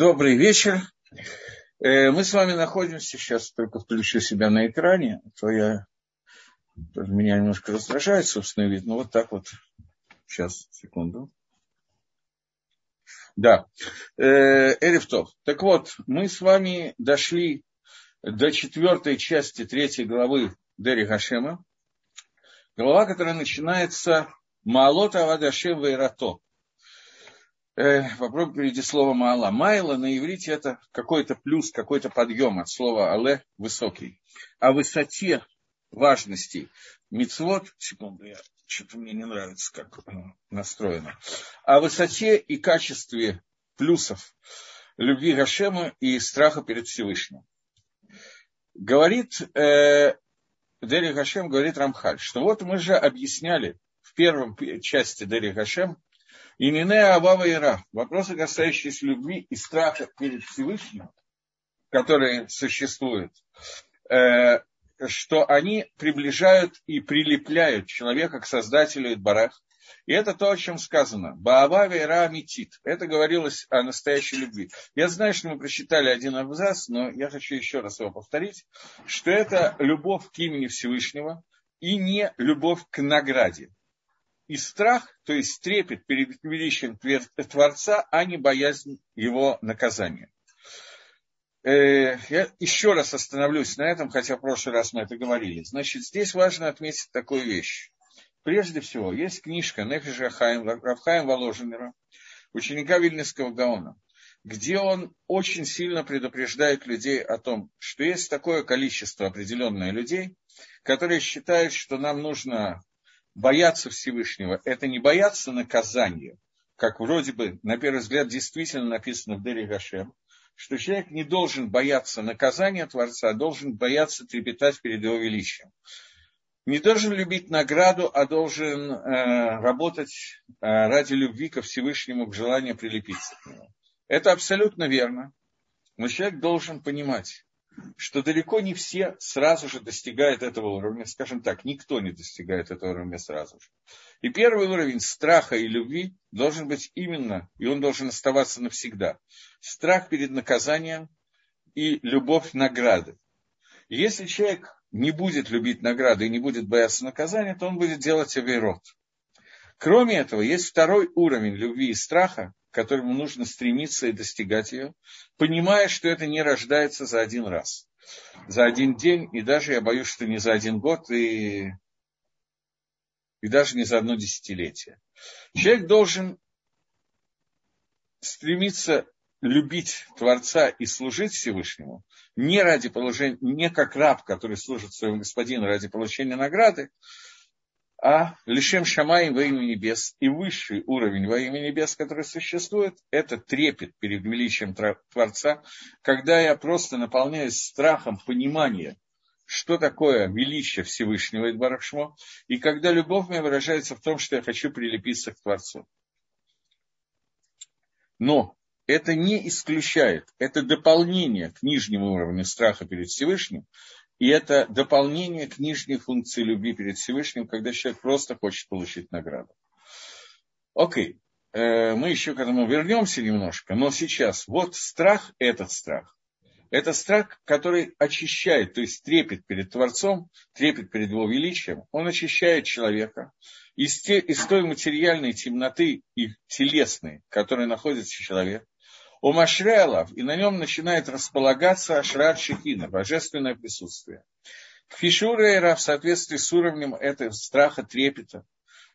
Добрый вечер. Э, мы с вами находимся, сейчас только включу себя на экране, а то я, меня немножко раздражает собственный вид, но вот так вот. Сейчас, секунду. Да, Эрифтов. Так вот, мы с вами дошли до четвертой части третьей главы Дери Хашема. Глава, которая начинается Маалота Авадашем Вейрато э, попробуем перейти слово Маала. Майла на иврите это какой-то плюс, какой-то подъем от слова але высокий. О высоте важности мицвод, секунду, я что-то мне не нравится, как настроено, о высоте и качестве плюсов любви Гашема и страха перед Всевышним. Говорит э, Дери Гашем, говорит Рамхаль, что вот мы же объясняли в первом части Дери Гашем, и Минея Абава Ира. Вопросы, касающиеся любви и страха перед Всевышним, которые существуют, э, что они приближают и прилепляют человека к Создателю Идбарах. И это то, о чем сказано. Баава Вера Митит. Это говорилось о настоящей любви. Я знаю, что мы прочитали один абзац, но я хочу еще раз его повторить, что это любовь к имени Всевышнего и не любовь к награде и страх, то есть трепет перед величием Творца, а не боязнь его наказания. Э, я еще раз остановлюсь на этом, хотя в прошлый раз мы это говорили. Значит, здесь важно отметить такую вещь. Прежде всего, есть книжка Нефиша Рахаем, Рафхаем Воложенера, ученика Вильнинского Гаона, где он очень сильно предупреждает людей о том, что есть такое количество определенное людей, которые считают, что нам нужно бояться Всевышнего – это не бояться наказания, как вроде бы, на первый взгляд, действительно написано в Дери Гашем, что человек не должен бояться наказания Творца, а должен бояться трепетать перед его величием. Не должен любить награду, а должен э, работать э, ради любви ко Всевышнему, к желанию прилепиться к нему. Это абсолютно верно. Но человек должен понимать, что далеко не все сразу же достигают этого уровня. Скажем так, никто не достигает этого уровня сразу же. И первый уровень страха и любви должен быть именно, и он должен оставаться навсегда. Страх перед наказанием и любовь награды. Если человек не будет любить награды и не будет бояться наказания, то он будет делать авейрот. Кроме этого, есть второй уровень любви и страха, к которому нужно стремиться и достигать ее, понимая, что это не рождается за один раз, за один день, и даже, я боюсь, что не за один год, и, и даже не за одно десятилетие. Человек должен стремиться любить Творца и служить Всевышнему не ради положения, не как раб, который служит своему господину ради получения награды, а лишем шамаем во имя небес и высший уровень во имя небес, который существует, это трепет перед величием Творца, когда я просто наполняюсь страхом понимания, что такое величие Всевышнего Идбарашмо, и когда любовь моя выражается в том, что я хочу прилепиться к Творцу. Но это не исключает, это дополнение к нижнему уровню страха перед Всевышним, и это дополнение к нижней функции любви перед Всевышним, когда человек просто хочет получить награду. Окей, э, мы еще к этому вернемся немножко, но сейчас вот страх, этот страх. Это страх, который очищает, то есть трепет перед Творцом, трепет перед Его величием. Он очищает человека из, те, из той материальной темноты и телесной, в которой находится человек, у Машреалов, и на нем начинает располагаться Ашрат Шехина, божественное присутствие. Фишурейра в соответствии с уровнем этого страха, трепета.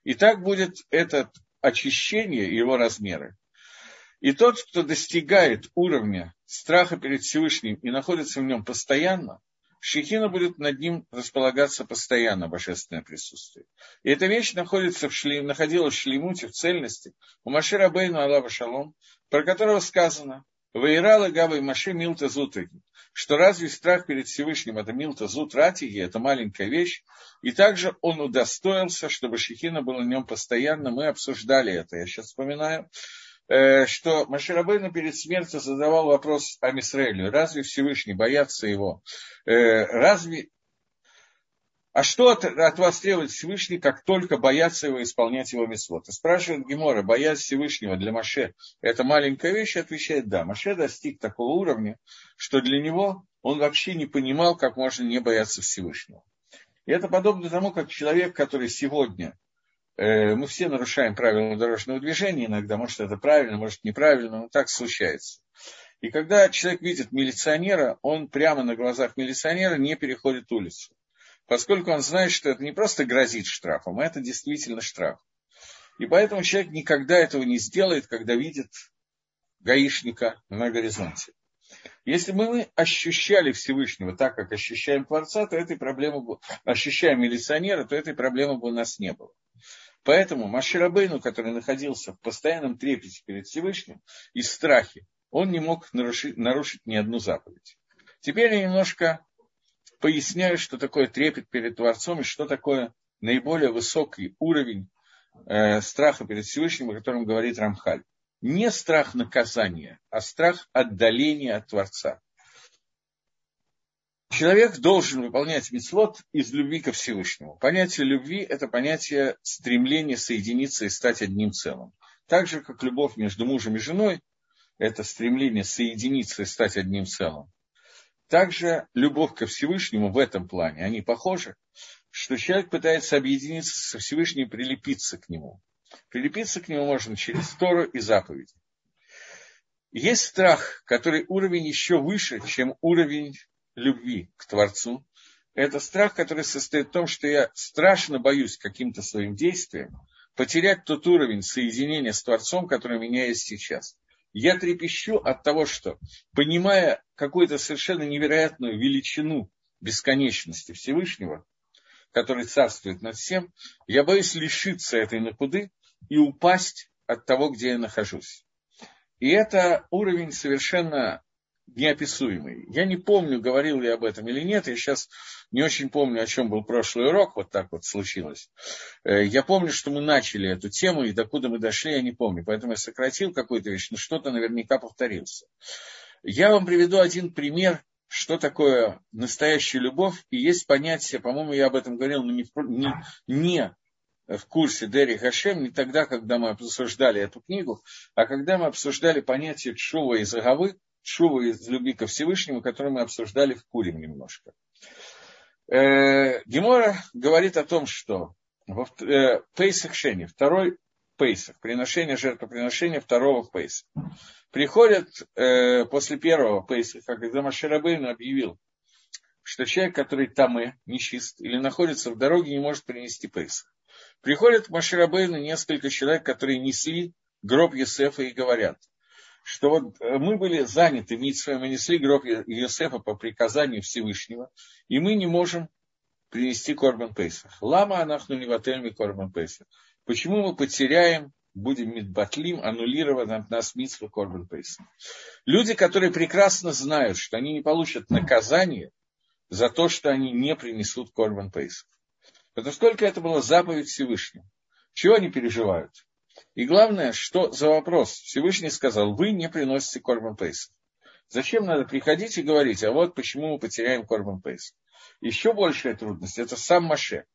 И так будет это очищение его размеры. И тот, кто достигает уровня страха перед Всевышним и находится в нем постоянно, Шехина будет над ним располагаться постоянно, божественное присутствие. И эта вещь находится в шлем, находилась в шлемуте, в цельности, у Машира Бейну Аллаха Шалом, про которого сказано, Ваирала Гавай Маши Милта Зутраги, что разве страх перед Всевышним это Милта Зутратиги, это маленькая вещь, и также он удостоился, чтобы Шехина была в нем постоянно, мы обсуждали это, я сейчас вспоминаю, что Маширабейна перед смертью задавал вопрос Амисраилю, разве Всевышний боятся его, э, разве А что от, от вас требует Всевышний, как только бояться его исполнять его митцвот? Спрашивает Гемора, боясь Всевышнего для Маше, это маленькая вещь? Отвечает, да. Маше достиг такого уровня, что для него он вообще не понимал, как можно не бояться Всевышнего. И это подобно тому, как человек, который сегодня, э, мы все нарушаем правила дорожного движения иногда, может это правильно, может неправильно, но так случается. И когда человек видит милиционера, он прямо на глазах милиционера не переходит улицу поскольку он знает, что это не просто грозит штрафом, а это действительно штраф. И поэтому человек никогда этого не сделает, когда видит гаишника на горизонте. Если бы мы ощущали Всевышнего так, как ощущаем Творца, то этой проблемы бы, ощущаем милиционера, то этой проблемы бы у нас не было. Поэтому Маширабейну, который находился в постоянном трепете перед Всевышним и страхе, он не мог нарушить, нарушить ни одну заповедь. Теперь я немножко поясняю, что такое трепет перед Творцом и что такое наиболее высокий уровень э, страха перед Всевышним, о котором говорит Рамхаль. Не страх наказания, а страх отдаления от Творца. Человек должен выполнять митцвот из любви ко Всевышнему. Понятие любви – это понятие стремления соединиться и стать одним целым. Так же, как любовь между мужем и женой – это стремление соединиться и стать одним целым. Также любовь ко Всевышнему в этом плане, они похожи, что человек пытается объединиться со Всевышним и прилепиться к нему. Прилепиться к нему можно через Тору и заповеди. Есть страх, который уровень еще выше, чем уровень любви к Творцу. Это страх, который состоит в том, что я страшно боюсь каким-то своим действием потерять тот уровень соединения с Творцом, который у меня есть сейчас я трепещу от того, что, понимая какую-то совершенно невероятную величину бесконечности Всевышнего, который царствует над всем, я боюсь лишиться этой накуды и упасть от того, где я нахожусь. И это уровень совершенно неописуемый. Я не помню, говорил ли об этом или нет, я сейчас не очень помню, о чем был прошлый урок, вот так вот случилось. Э, я помню, что мы начали эту тему, и докуда мы дошли, я не помню, поэтому я сократил какую-то вещь, но что-то наверняка повторился. Я вам приведу один пример, что такое настоящая любовь, и есть понятие, по-моему, я об этом говорил, но не, не, не в курсе Дерри Хашем, не тогда, когда мы обсуждали эту книгу, а когда мы обсуждали понятие Чува и Заговы, Шуву из любви ко Всевышнему, который мы обсуждали в Курим немножко. Э, Гемора говорит о том, что в э, Пейсах Шени, второй Пейсах, приношение жертвоприношения второго Пейса, приходят э, после первого Пейсаха, когда Маширабейн объявил, что человек, который там и нечист или находится в дороге, не может принести Пейсах. Приходят к Маширабейну несколько человек, которые несли гроб Есефа и говорят – что вот э, мы были заняты Митсвой, мы несли гроб Иосифа по приказанию Всевышнего, и мы не можем принести Корбан Пейсах. Лама анахну не вательми Корбан Пейсах. Почему мы потеряем, будем мидбатлим, аннулировать от нас Митсва Корбан Пейсах? Люди, которые прекрасно знают, что они не получат наказание за то, что они не принесут Корбан Пейсах. Потому сколько это была заповедь Всевышнего. Чего они переживают? И главное, что за вопрос Всевышний сказал, вы не приносите Корбан Пейсов. Зачем надо приходить и говорить, а вот почему мы потеряем Корбан Пейсов. Еще большая трудность – это сам Маше.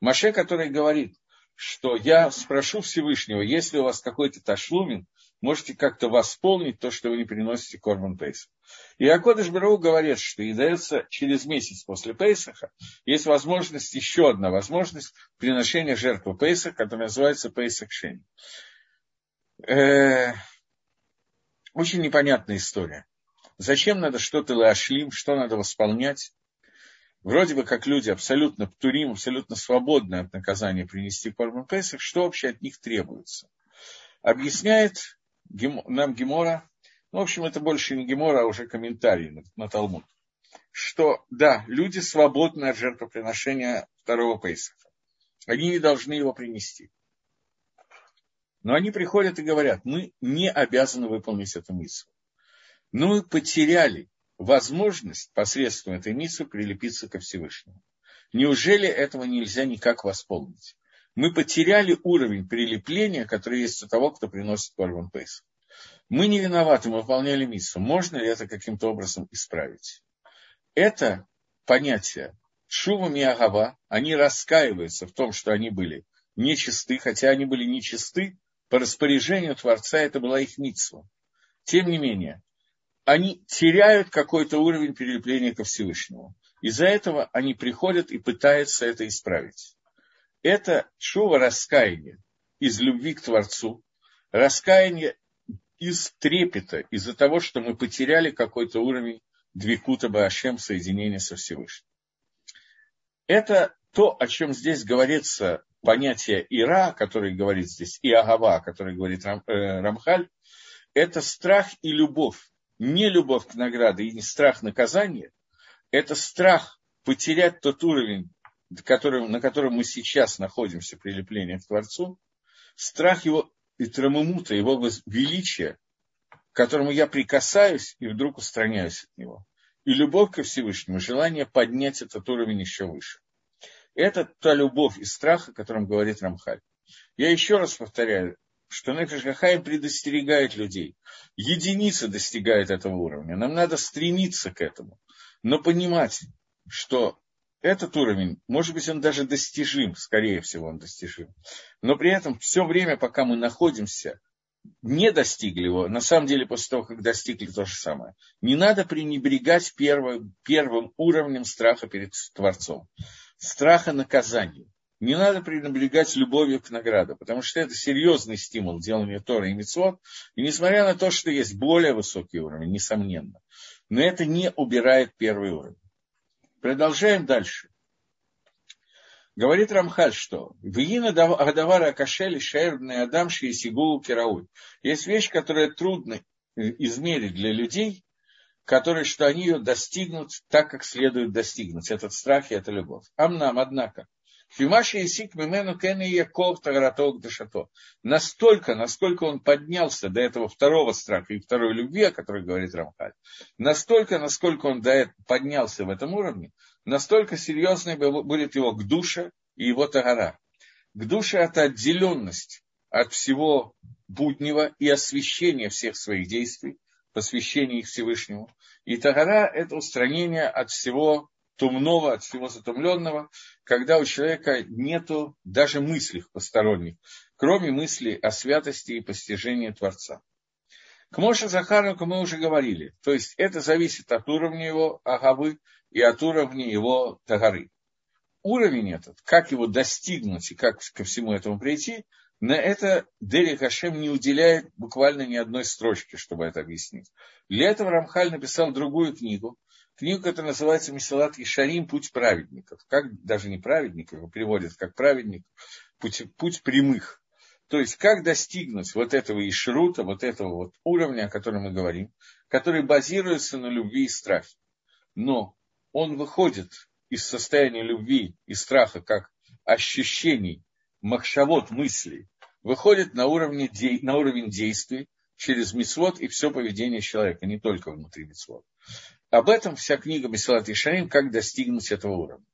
Маше, который говорит, что я спрошу Всевышнего, если у вас какой-то ташлумин, можете как-то восполнить то, что вы не приносите Корбан Пейсах. И Акодыш Барау говорит, что и дается через месяц после Пейсаха, есть возможность, еще одна возможность приношения жертвы Пейсах, которая называется Пейсах Шень. Э, очень непонятная история. Зачем надо что-то лашлим, что надо восполнять? Вроде бы как люди абсолютно птурим, абсолютно свободны от наказания принести Корбан Пейсах, что вообще от них требуется? Объясняет нам Гемора, ну, в общем, это больше не Гемора, а уже комментарий на, на Талмуд, что да, люди свободны от жертвоприношения второго Пейсаха. Они не должны его принести. Но они приходят и говорят, мы не обязаны выполнить эту миссию. Но мы потеряли возможность посредством этой миссии прилепиться ко Всевышнему. Неужели этого нельзя никак восполнить? Мы потеряли уровень прилепления, который есть у того, кто приносит Корбан Пейс. Мы не виноваты, мы выполняли миссию. Можно ли это каким-то образом исправить? Это понятие Шува Миагава, они раскаиваются в том, что они были нечисты, хотя они были нечисты, по распоряжению Творца это была их митсва. Тем не менее, они теряют какой-то уровень прилепления ко Всевышнему. Из-за этого они приходят и пытаются это исправить. Это шува раскаяние из любви к Творцу, раскаяние из трепета, из-за того, что мы потеряли какой-то уровень Двикута Баашем, соединения со Всевышним. Это то, о чем здесь говорится, понятие Ира, который говорит здесь, и Агава, который говорит Рам, э, Рамхаль, это страх и любовь. Не любовь к награде и не страх наказания, это страх потерять тот уровень, который, на котором мы сейчас находимся, прилепление к Творцу, страх его и трамумута, его величия, к которому я прикасаюсь и вдруг устраняюсь от него. И любовь ко Всевышнему, желание поднять этот уровень еще выше. Это та любовь и страх, о котором говорит Рамхаль. Я еще раз повторяю, что Нефиш Гахаим предостерегает людей. Единицы достигают этого уровня. Нам надо стремиться к этому. Но понимать, что этот уровень, может быть, он даже достижим, скорее всего, он достижим. Но при этом все время, пока мы находимся, не достигли его, на самом деле после того, как достигли то же самое. Не надо пренебрегать первым, первым уровнем страха перед Творцом. Страха наказания. Не надо пренебрегать любовью к награде, потому что это серьезный стимул делания Тора и Мицвод. И несмотря на то, что есть более высокий уровень, несомненно, но это не убирает первый уровень. Продолжаем дальше. Говорит Рамхаль, что Виина Адавара Акашели Шаербный Адам Шиесигулу Кирауй. Есть вещь, которая трудно измерить для людей, которые, что они ее достигнут так, как следует достигнуть. Этот страх и эта любовь. Амнам, однако, Фимаши Исик Мимену Кен и Яков Тагараток Дашато. Настолько, насколько он поднялся до этого второго страха и второй любви, о которой говорит Рамхаль, настолько, насколько он до этого поднялся в этом уровне, настолько серьезной будет его к душе и его тагара. К душе это отделенность от всего буднего и освящение всех своих действий, посвящение их Всевышнему. И тагара – это устранение от всего тумного, от всего затумленного, когда у человека нету даже мыслей посторонних, кроме мыслей о святости и постижении Творца. К Моше Захарнику мы уже говорили, то есть это зависит от уровня его агавы и от уровня его тагары. Уровень этот, как его достигнуть и как ко всему этому прийти, на это Дери Хашем не уделяет буквально ни одной строчки, чтобы это объяснить. Для этого Рамхаль написал другую книгу, книгу, которая называется Месилат Ишарим «Путь праведников». Как даже не праведников, его переводят как праведник, путь, путь прямых. То есть, как достигнуть вот этого ишрута, вот этого вот уровня, о котором мы говорим, который базируется на любви и страхе. Но он выходит из состояния любви и страха как ощущений, махшавод мыслей, выходит на, уровне, на уровень действий через мицвод и все поведение человека, не только внутри мицвод. Об этом вся книга Месилат Ишарим, как достигнуть этого уровня.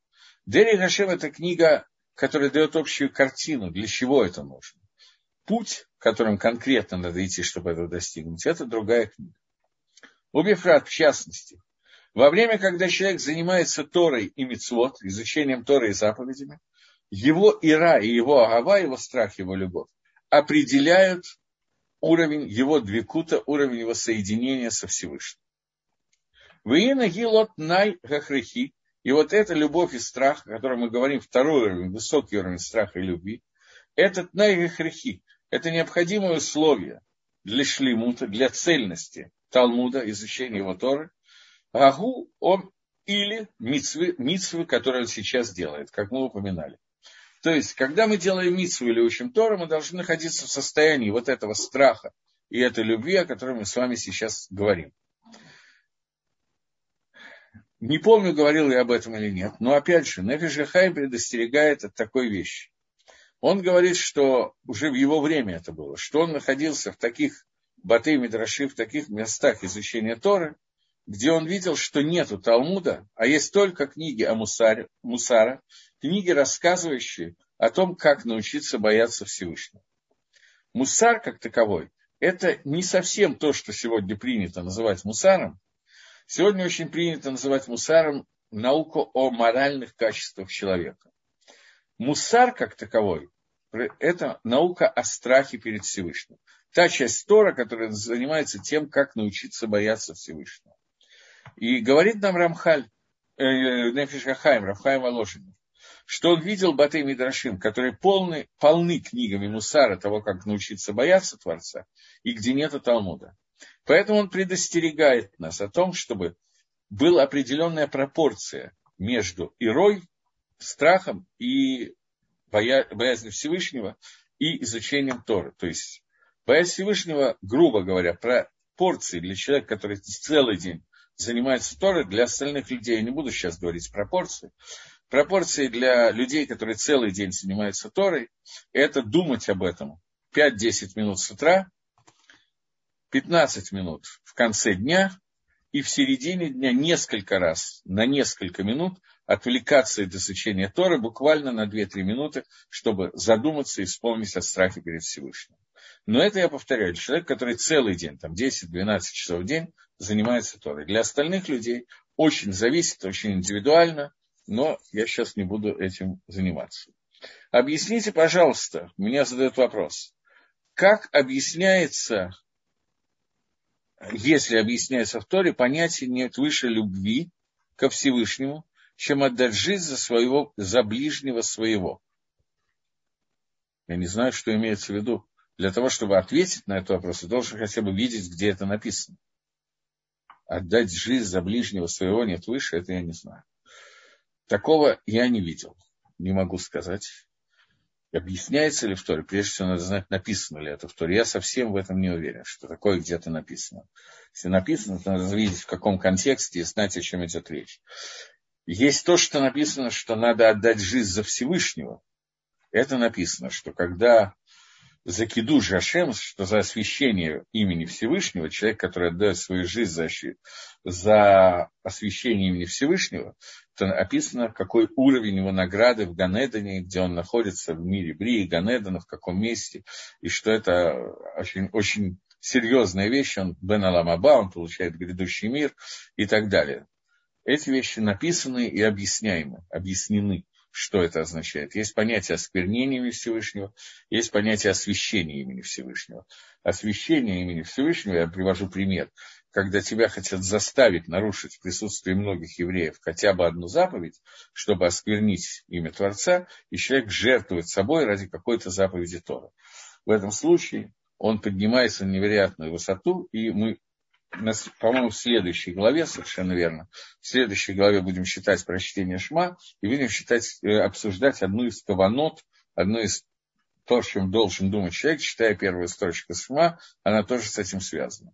Дери Гашем – это книга, которая дает общую картину, для чего это нужно. Путь, которым конкретно надо идти, чтобы это достигнуть, это другая книга. Убифрат, в частности, во время, когда человек занимается Торой и Мицвод, изучением Торы и заповедями, его ира и его агава, его страх, его любовь определяют уровень его двикута, уровень его соединения со Всевышним. Най гахрехи. И вот эта любовь и страх, о котором мы говорим, второй уровень, высокий уровень страха и любви, этот най гахрехи, это необходимое условие для шлемута, для цельности Талмуда, изучения его Торы. Агу, он или мицвы, мицвы, которые он сейчас делает, как мы упоминали. То есть, когда мы делаем мицву или учим Тору, мы должны находиться в состоянии вот этого страха и этой любви, о которой мы с вами сейчас говорим. Не помню, говорил я об этом или нет, но опять же, Нефиш Гахай предостерегает от такой вещи. Он говорит, что уже в его время это было, что он находился в таких баты Мидраши, в таких местах изучения Торы, где он видел, что нету Талмуда, а есть только книги о Мусаре, Мусара, книги, рассказывающие о том, как научиться бояться Всевышнего. Мусар, как таковой, это не совсем то, что сегодня принято называть мусаром, Сегодня очень принято называть мусаром науку о моральных качествах человека. Мусар, как таковой, это наука о страхе перед Всевышним. Та часть Тора, которая занимается тем, как научиться бояться Всевышнего. И говорит нам Рамхаль, э, Нефиш Хахаим, Рафхаим Воложин, что он видел Батей Мидрашим, которые полны, полны книгами Мусара того, как научиться бояться Творца, и где нет Талмуда. Поэтому он предостерегает нас о том, чтобы была определенная пропорция между ирой, страхом и боя, боязнью Всевышнего и изучением Торы. То есть боязнь Всевышнего, грубо говоря, пропорции для человека, который целый день занимается Торой, для остальных людей, я не буду сейчас говорить пропорции, пропорции для людей, которые целый день занимаются Торой, это думать об этом 5-10 минут с утра, 15 минут в конце дня и в середине дня несколько раз, на несколько минут отвлекаться от изучения Торы буквально на 2-3 минуты, чтобы задуматься и вспомнить о страхе перед Всевышним. Но это, я повторяю, человек, который целый день, там 10-12 часов в день, занимается Торой. Для остальных людей очень зависит, очень индивидуально, но я сейчас не буду этим заниматься. Объясните, пожалуйста, меня задают вопрос, как объясняется, если объясняется в Торе, понятие нет выше любви ко Всевышнему, чем отдать жизнь за, своего, за ближнего своего. Я не знаю, что имеется в виду. Для того, чтобы ответить на этот вопрос, ты должен хотя бы видеть, где это написано. Отдать жизнь за ближнего своего нет выше, это я не знаю. Такого я не видел, не могу сказать. Объясняется ли в Торе? Прежде всего, надо знать, написано ли это в Торе. Я совсем в этом не уверен, что такое где-то написано. Если написано, то надо видеть, в каком контексте и знать, о чем идет речь. Есть то, что написано, что надо отдать жизнь за Всевышнего. Это написано, что когда за киду Жашем, что за освящение имени Всевышнего, человек, который отдает свою жизнь за, за освящение имени Всевышнего, то описано, какой уровень его награды в Ганедане, где он находится в мире Брии, Ганедана, в каком месте, и что это очень, очень серьезная вещь, он Бен Аламаба, он получает грядущий мир и так далее. Эти вещи написаны и объясняемы, объяснены что это означает. Есть понятие осквернения имени Всевышнего, есть понятие освящения имени Всевышнего. Освящение имени Всевышнего, я привожу пример, когда тебя хотят заставить нарушить в присутствии многих евреев хотя бы одну заповедь, чтобы осквернить имя Творца, и человек жертвует собой ради какой-то заповеди Тора. В этом случае он поднимается на невероятную высоту, и мы по-моему, в следующей главе, совершенно верно, в следующей главе будем считать прочтение Шма и будем считать, э, обсуждать одну из каванот, одну из то, о чем должен думать человек, читая первую строчку Шма, она тоже с этим связана.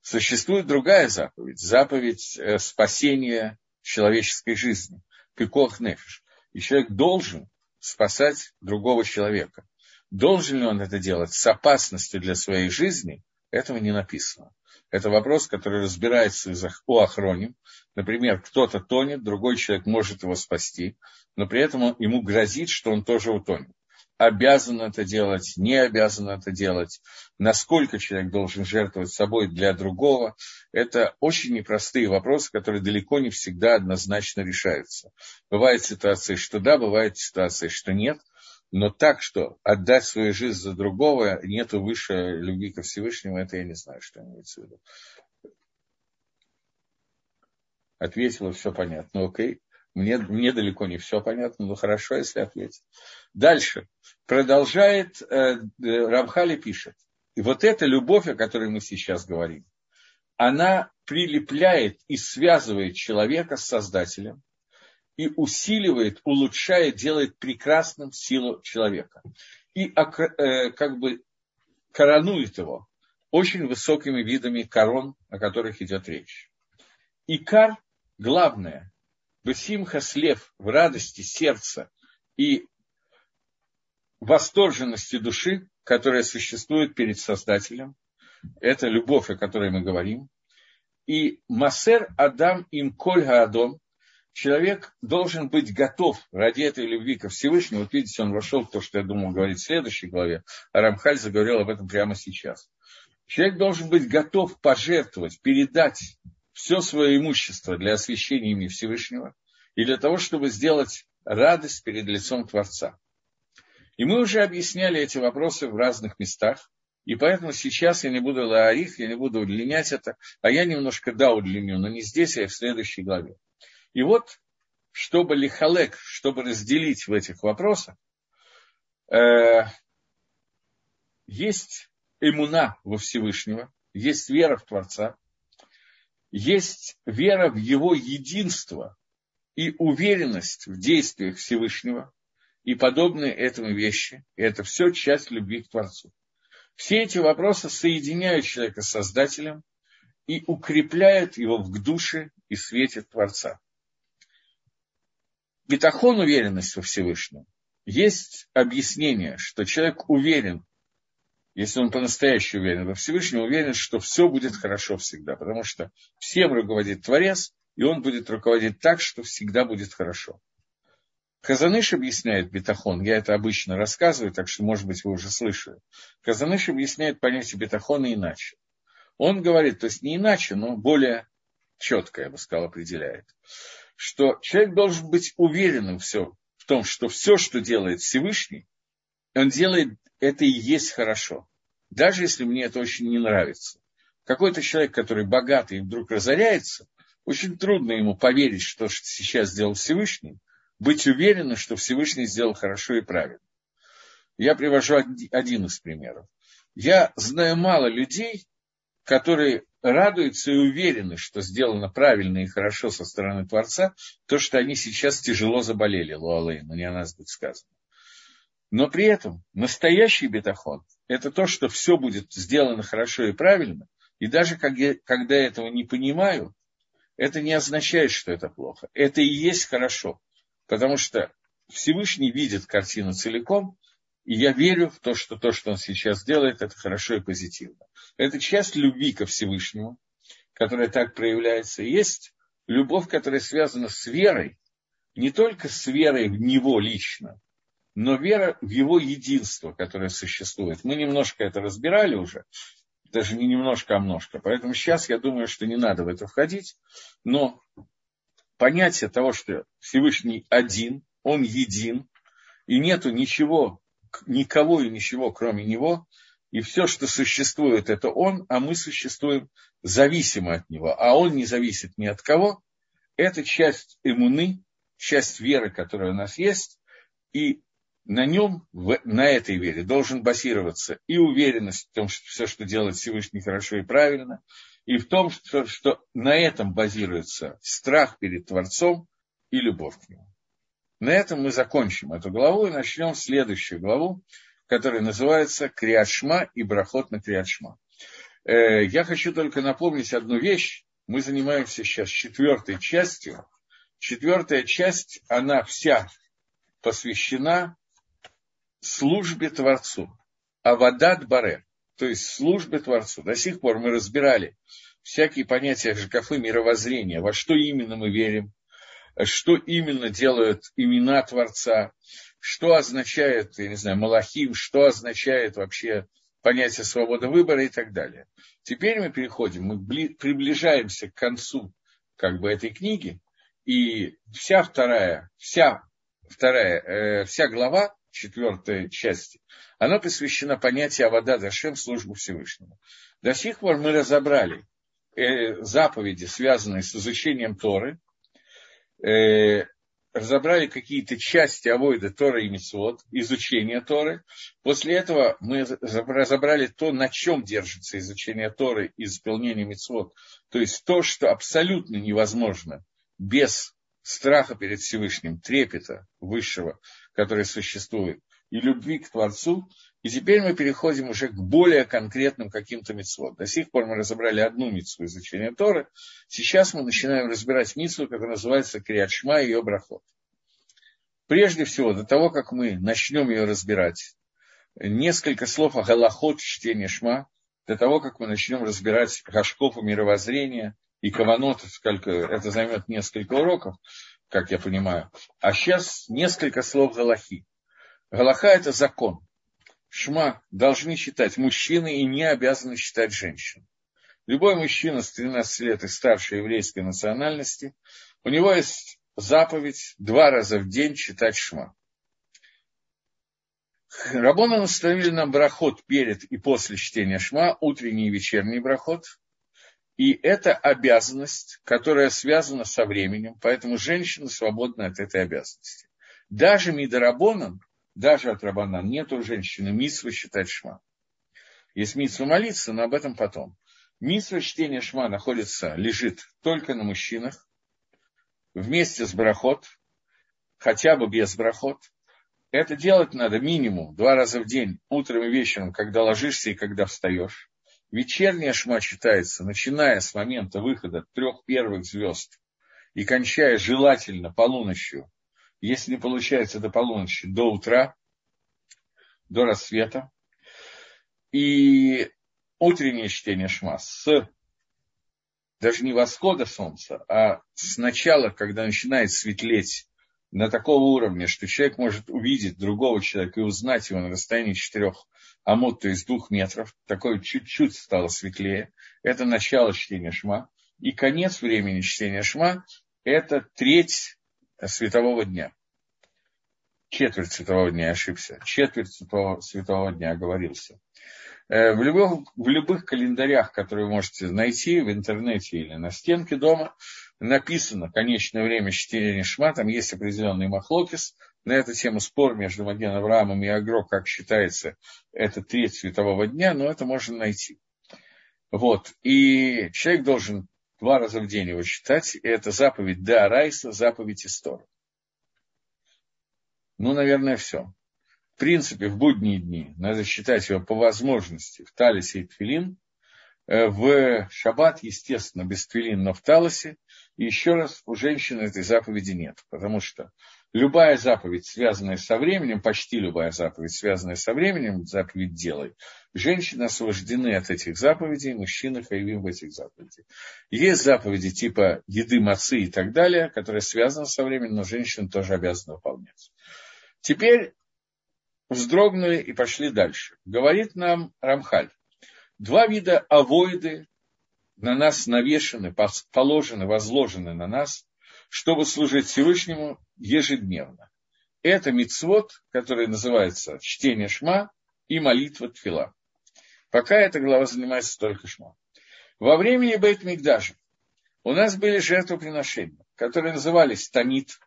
Существует другая заповедь, заповедь э, спасения человеческой жизни, пикох нефиш. И человек должен спасать другого человека. Должен ли он это делать с опасностью для своей жизни, этого не написано. Это вопрос, который разбирается у охроним. Например, кто-то тонет, другой человек может его спасти, но при этом ему грозит, что он тоже утонет. Обязан это делать, не обязан это делать, насколько человек должен жертвовать собой для другого. Это очень непростые вопросы, которые далеко не всегда однозначно решаются. Бывают ситуации, что да, бывают ситуации, что нет – но так, что отдать свою жизнь за другого, нету выше любви ко Всевышнему, это я не знаю, что имеется в виду. Ответила, все понятно, окей. Мне, мне далеко не все понятно, но хорошо, если ответить. Дальше. Продолжает, э, Рамхали пишет. И вот эта любовь, о которой мы сейчас говорим, она прилепляет и связывает человека с Создателем, и усиливает, улучшает, делает прекрасным силу человека. И э, как бы коронует его очень высокими видами корон, о которых идет речь. Икар, главное, Бесимха слев в радости сердца и восторженности души, которая существует перед Создателем. Это любовь, о которой мы говорим. И Масер Адам им Коль Адом, человек должен быть готов ради этой любви ко Всевышнему. Вот видите, он вошел в то, что я думал говорить в следующей главе, а Рамхаль заговорил об этом прямо сейчас. Человек должен быть готов пожертвовать, передать все свое имущество для освящения имени Всевышнего. и для того, чтобы сделать радость перед лицом Творца. И мы уже объясняли эти вопросы в разных местах, и поэтому сейчас я не буду лаарих, я не буду удлинять это, а я немножко да удлиню, но не здесь, а в следующей главе. И вот, чтобы лихалек, чтобы разделить в этих вопросах, э, есть имуна во Всевышнего, есть вера в Творца, есть вера в Его единство и уверенность в действиях Всевышнего и подобные этому вещи. И это все часть любви к Творцу. Все эти вопросы соединяют человека с Создателем и укрепляют его в душе и свете Творца. Бетахон – уверенность во Всевышнем. Есть объяснение, что человек уверен если он по-настоящему уверен во Всевышнем, уверен, что все будет хорошо всегда, потому что всем руководит Творец, и он будет руководить так, что всегда будет хорошо. Казаныш объясняет бетахон, я это обычно рассказываю, так что, может быть, вы уже слышали. Казаныш объясняет понятие бетахона иначе. Он говорит, то есть не иначе, но более четко, я бы сказал, определяет, что человек должен быть уверенным все, в том, что все, что делает Всевышний, он делает это и есть хорошо. Даже если мне это очень не нравится. Какой-то человек, который богатый и вдруг разоряется, очень трудно ему поверить, что сейчас сделал Всевышний, быть уверенным, что Всевышний сделал хорошо и правильно. Я привожу один из примеров. Я знаю мало людей, которые радуются и уверены, что сделано правильно и хорошо со стороны Творца, то, что они сейчас тяжело заболели, Луалейну, не о нас будет сказано. Но при этом настоящий бетахон – это то, что все будет сделано хорошо и правильно, и даже когда я этого не понимаю, это не означает, что это плохо. Это и есть хорошо, потому что Всевышний видит картину целиком, и я верю в то, что то, что он сейчас делает, это хорошо и позитивно. Это часть любви ко Всевышнему, которая так проявляется. есть любовь, которая связана с верой, не только с верой в него лично, но вера в его единство, которое существует. Мы немножко это разбирали уже, даже не немножко, а множко. Поэтому сейчас я думаю, что не надо в это входить. Но понятие того, что Всевышний один, он един, и нету ничего, никого и ничего, кроме него, и все, что существует, это он, а мы существуем зависимо от него, а он не зависит ни от кого, это часть иммуны, часть веры, которая у нас есть, и на нем, на этой вере, должен базироваться и уверенность в том, что все, что делает Всевышний, хорошо и правильно, и в том, что, что на этом базируется страх перед Творцом и любовь к нему. На этом мы закончим эту главу и начнем следующую главу, которая называется Криашма и Брахот на Криашма. Э, я хочу только напомнить одну вещь. Мы занимаемся сейчас четвертой частью. Четвертая часть, она вся посвящена службе Творцу. Авадат Баре, то есть службе Творцу. До сих пор мы разбирали всякие понятия Жакафы мировоззрения, во что именно мы верим, что именно делают имена Творца, что означает, я не знаю, Малахим, что означает вообще понятие свободы выбора и так далее. Теперь мы переходим, мы приближаемся к концу как бы этой книги, и вся вторая, вся вторая, э, вся глава четвертой части, она посвящена понятию Авада Дашем, службу Всевышнему. До сих пор мы разобрали э, заповеди, связанные с изучением Торы, э, разобрали какие-то части Авойда Тора и Мисвод, изучения Торы. После этого мы разобрали то, на чем держится изучение Торы и исполнение Мисвод. То есть то, что абсолютно невозможно без страха перед Всевышним, трепета высшего, который существует, и любви к Творцу. И теперь мы переходим уже к более конкретным каким-то митцвот. До сих пор мы разобрали одну митцву изучения Торы. Сейчас мы начинаем разбирать митцву, которая называется Криадшма и ее брахот. Прежде всего, до того, как мы начнем ее разбирать, несколько слов о галахот чтения Шма, до того, как мы начнем разбирать Гашков мировоззрения, и Каванот, сколько, это займет несколько уроков, как я понимаю. А сейчас несколько слов Галахи. Галаха – это закон. Шма должны считать мужчины и не обязаны считать женщин. Любой мужчина с 13 лет и старше еврейской национальности, у него есть заповедь два раза в день читать шма. Рабона установили нам брахот перед и после чтения шма, утренний и вечерний брахот. И это обязанность, которая связана со временем, поэтому женщина свободна от этой обязанности. Даже мидорабоном, даже от рабана нет у женщины митсвы считать шма. Есть митсва молиться, но об этом потом. Митсва чтения шма находится, лежит только на мужчинах, вместе с брахот, хотя бы без брахот. Это делать надо минимум два раза в день, утром и вечером, когда ложишься и когда встаешь. Вечерняя шма читается, начиная с момента выхода трех первых звезд и кончая желательно полуночью, если не получается до полуночи, до утра, до рассвета. И утреннее чтение шма с даже не восхода солнца, а с начала, когда начинает светлеть на такого уровня, что человек может увидеть другого человека и узнать его на расстоянии четырех амут, то есть двух метров, такое чуть-чуть стало светлее. Это начало чтения шма. И конец времени чтения шма – это треть светового дня. Четверть светового дня, ошибся. Четверть светового, светового дня оговорился. Э, в любых, в любых календарях, которые вы можете найти в интернете или на стенке дома, написано конечное время чтения Шма, там есть определенный махлокис, на эту тему спор между Маген Авраамом и Агро, как считается, это треть светового дня, но это можно найти. Вот. И человек должен два раза в день его читать, и это заповедь Да Райса, заповедь Истора. Ну, наверное, все. В принципе, в будние дни надо считать его по возможности в Талисе и Тфилин. Э, в Шаббат, естественно, без Тфилин, но в Талосе. И еще раз, у женщины этой заповеди нет, потому что любая заповедь, связанная со временем, почти любая заповедь, связанная со временем, заповедь делай. Женщины освобождены от этих заповедей, мужчины хаевим в этих заповедях. Есть заповеди типа еды, мацы и так далее, которые связаны со временем, но женщины тоже обязаны выполнять. Теперь вздрогнули и пошли дальше. Говорит нам Рамхаль. Два вида авоиды на нас навешены, положены, возложены на нас, чтобы служить Всевышнему ежедневно. Это мицвод, который называется чтение шма и молитва тфила. Пока эта глава занимается только шма. Во времени Бейт Мигдажа у нас были жертвоприношения, которые назывались Тамид,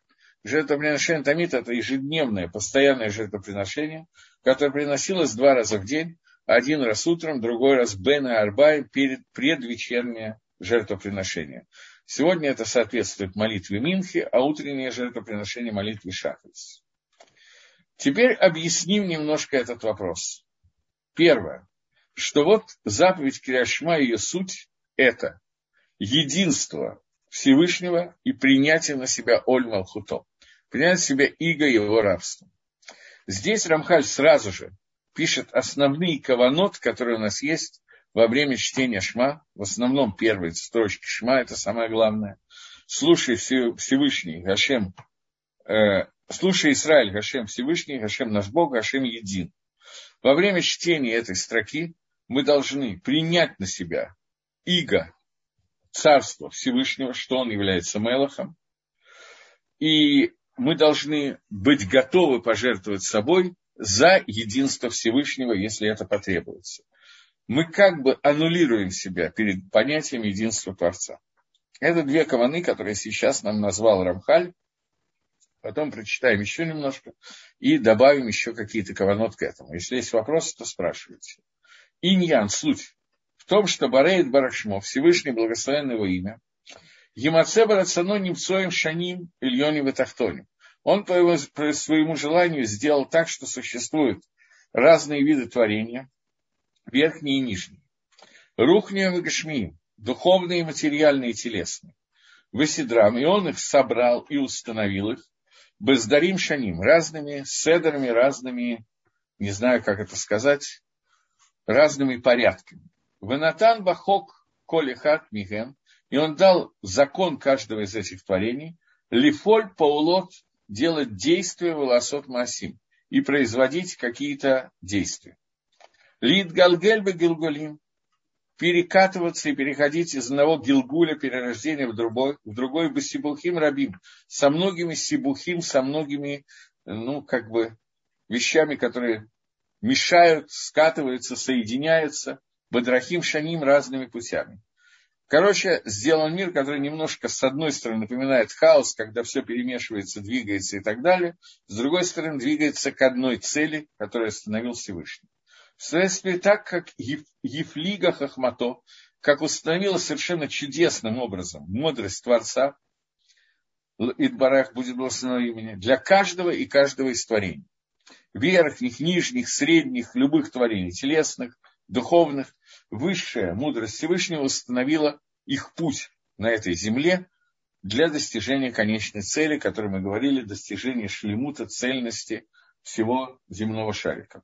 Жертвоприношение Тамид – это ежедневное, постоянное жертвоприношение, которое приносилось два раза в день, один раз утром, другой раз Бен и Арбай перед предвечернее жертвоприношение. Сегодня это соответствует молитве Минхи, а утреннее жертвоприношение молитве Шахрис. Теперь объясним немножко этот вопрос. Первое, что вот заповедь Киряшма, ее суть – это единство Всевышнего и принятие на себя Оль Малхуто принять в себя иго его рабства. Здесь Рамхаль сразу же пишет основные каванот, которые у нас есть во время чтения Шма, в основном первые строчки Шма, это самое главное. Слушай Всевышний, Гашем, э, слушай Израиль, Гашем Всевышний, Гашем наш Бог, Гашем един. Во время чтения этой строки мы должны принять на себя иго царства Всевышнего, что он является Мелахом, и мы должны быть готовы пожертвовать собой за единство Всевышнего, если это потребуется. Мы как бы аннулируем себя перед понятием единства Творца. Это две каваны, которые сейчас нам назвал Рамхаль. Потом прочитаем еще немножко и добавим еще какие-то каванот к этому. Если есть вопросы, то спрашивайте. Иньян, суть в том, что Бареет Барашмо, Всевышний благословенное его имя, Емаце Барацано Немцоем Шаним Ильони Ватахтоним. Он по, его, по своему желанию сделал так, что существуют разные виды творения, верхние и нижние. Рухнием и Гашмием, духовные, материальные и телесные. Васидрам, и он их собрал и установил их, Бездарим Шаним, разными седрами, разными, не знаю, как это сказать, разными порядками. Венатан Бахок Колихат Миген, и он дал закон каждого из этих творений, Лифоль Паулот делать действия волосот Масим и производить какие-то действия. Лид Галгельбе Гилгулим перекатываться и переходить из одного гилгуля перерождения в другой, в другой басибухим рабим, со многими сибухим, со многими, ну, как бы, вещами, которые мешают, скатываются, соединяются, бадрахим шаним разными путями. Короче, сделан мир, который немножко с одной стороны напоминает хаос, когда все перемешивается, двигается и так далее, с другой стороны двигается к одной цели, которую установил Всевышний. Вследствие так, как Ефлига Хахмато, как установила совершенно чудесным образом мудрость Творца, Идбарах будет благословено имени, для каждого и каждого из творений. Верхних, нижних, средних, любых творений, телесных, духовных, высшая мудрость Всевышнего установила их путь на этой земле для достижения конечной цели, о которой мы говорили, достижения шлемута, цельности всего земного шарика.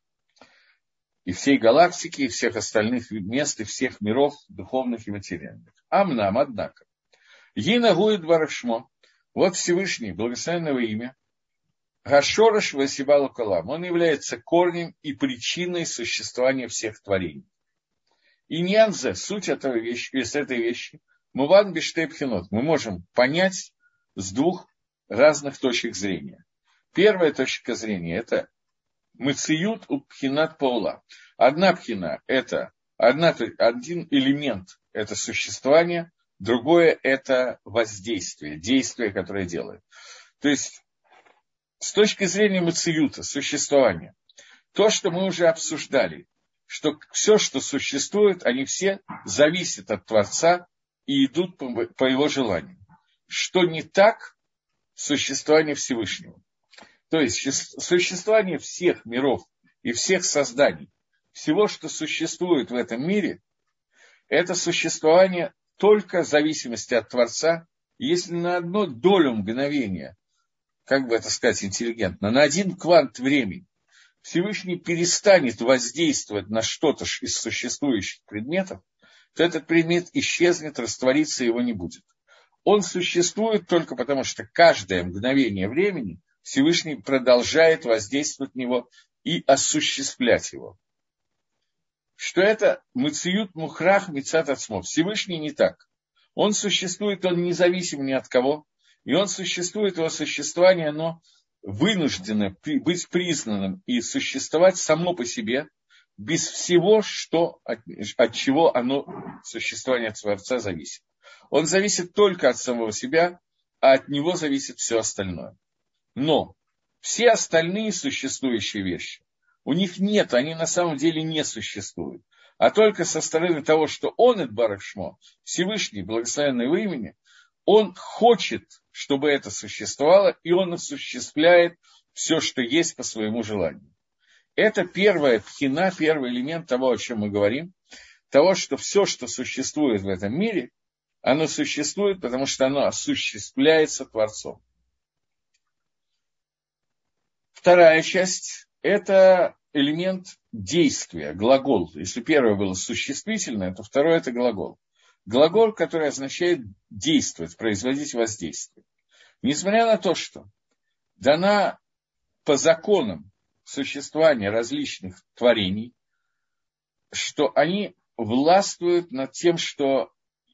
И всей галактики, и всех остальных мест, и всех миров, духовных и материальных. Амнам, однако. Гина гует барашмо. Вот Всевышний, благословенного имя, Гашораш Васибалу Калам. Он является корнем и причиной существования всех творений. И нянзе, суть этого вещи, из этой вещи, Муван Биштепхинот, мы можем понять с двух разных точек зрения. Первая точка зрения – это Мациют у пхинат паула. Одна пхина – это одна, один элемент – это существование, другое – это воздействие, действие, которое делает. То есть, с точки зрения мациюта, существования, то, что мы уже обсуждали, что все, что существует, они все зависят от Творца и идут по, по его желанию. Что не так существование Всевышнего. То есть существование всех миров и всех созданий, всего, что существует в этом мире, это существование только в зависимости от Творца. Если на одну долю мгновения, как бы это сказать интеллигентно, на один квант времени Всевышний перестанет воздействовать на что-то из существующих предметов, то этот предмет исчезнет, растворится, его не будет. Он существует только потому, что каждое мгновение времени Всевышний продолжает воздействовать на него и осуществлять его. Что это мыциют мухрах мицат ацмо. Всевышний не так. Он существует, он независим ни от кого. И он существует, его существование, оно вынуждено быть признанным и существовать само по себе, без всего, что, от, от чего оно, существование Творца зависит. Он зависит только от самого себя, а от него зависит все остальное. Но все остальные существующие вещи, у них нет, они на самом деле не существуют. А только со стороны того, что он, Эдбарахшмо, Всевышний, благословенный в имени, он хочет, чтобы это существовало, и он осуществляет все, что есть по своему желанию. Это первая пхина, первый элемент того, о чем мы говорим, того, что все, что существует в этом мире, оно существует, потому что оно осуществляется Творцом. Вторая часть – это элемент действия, глагол. Если первое было существительное, то второе – это глагол. Глагол, который означает действовать, производить воздействие. Несмотря на то, что дана по законам существования различных творений, что они властвуют над тем, что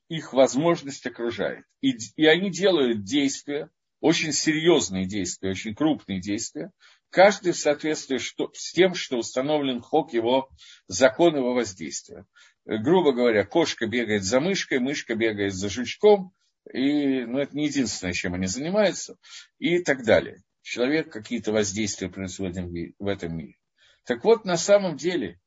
их возможность окружает. И, и они делают действия, очень серьезные действия, очень крупные действия, каждый в соответствии с тем, что установлен хок его, закон его воздействия. Грубо говоря, кошка бегает за мышкой, мышка бегает за жучком, и ну, это не единственное, чем они занимаются, и так далее. Человек какие-то воздействия производит в этом мире. Так вот, на самом деле,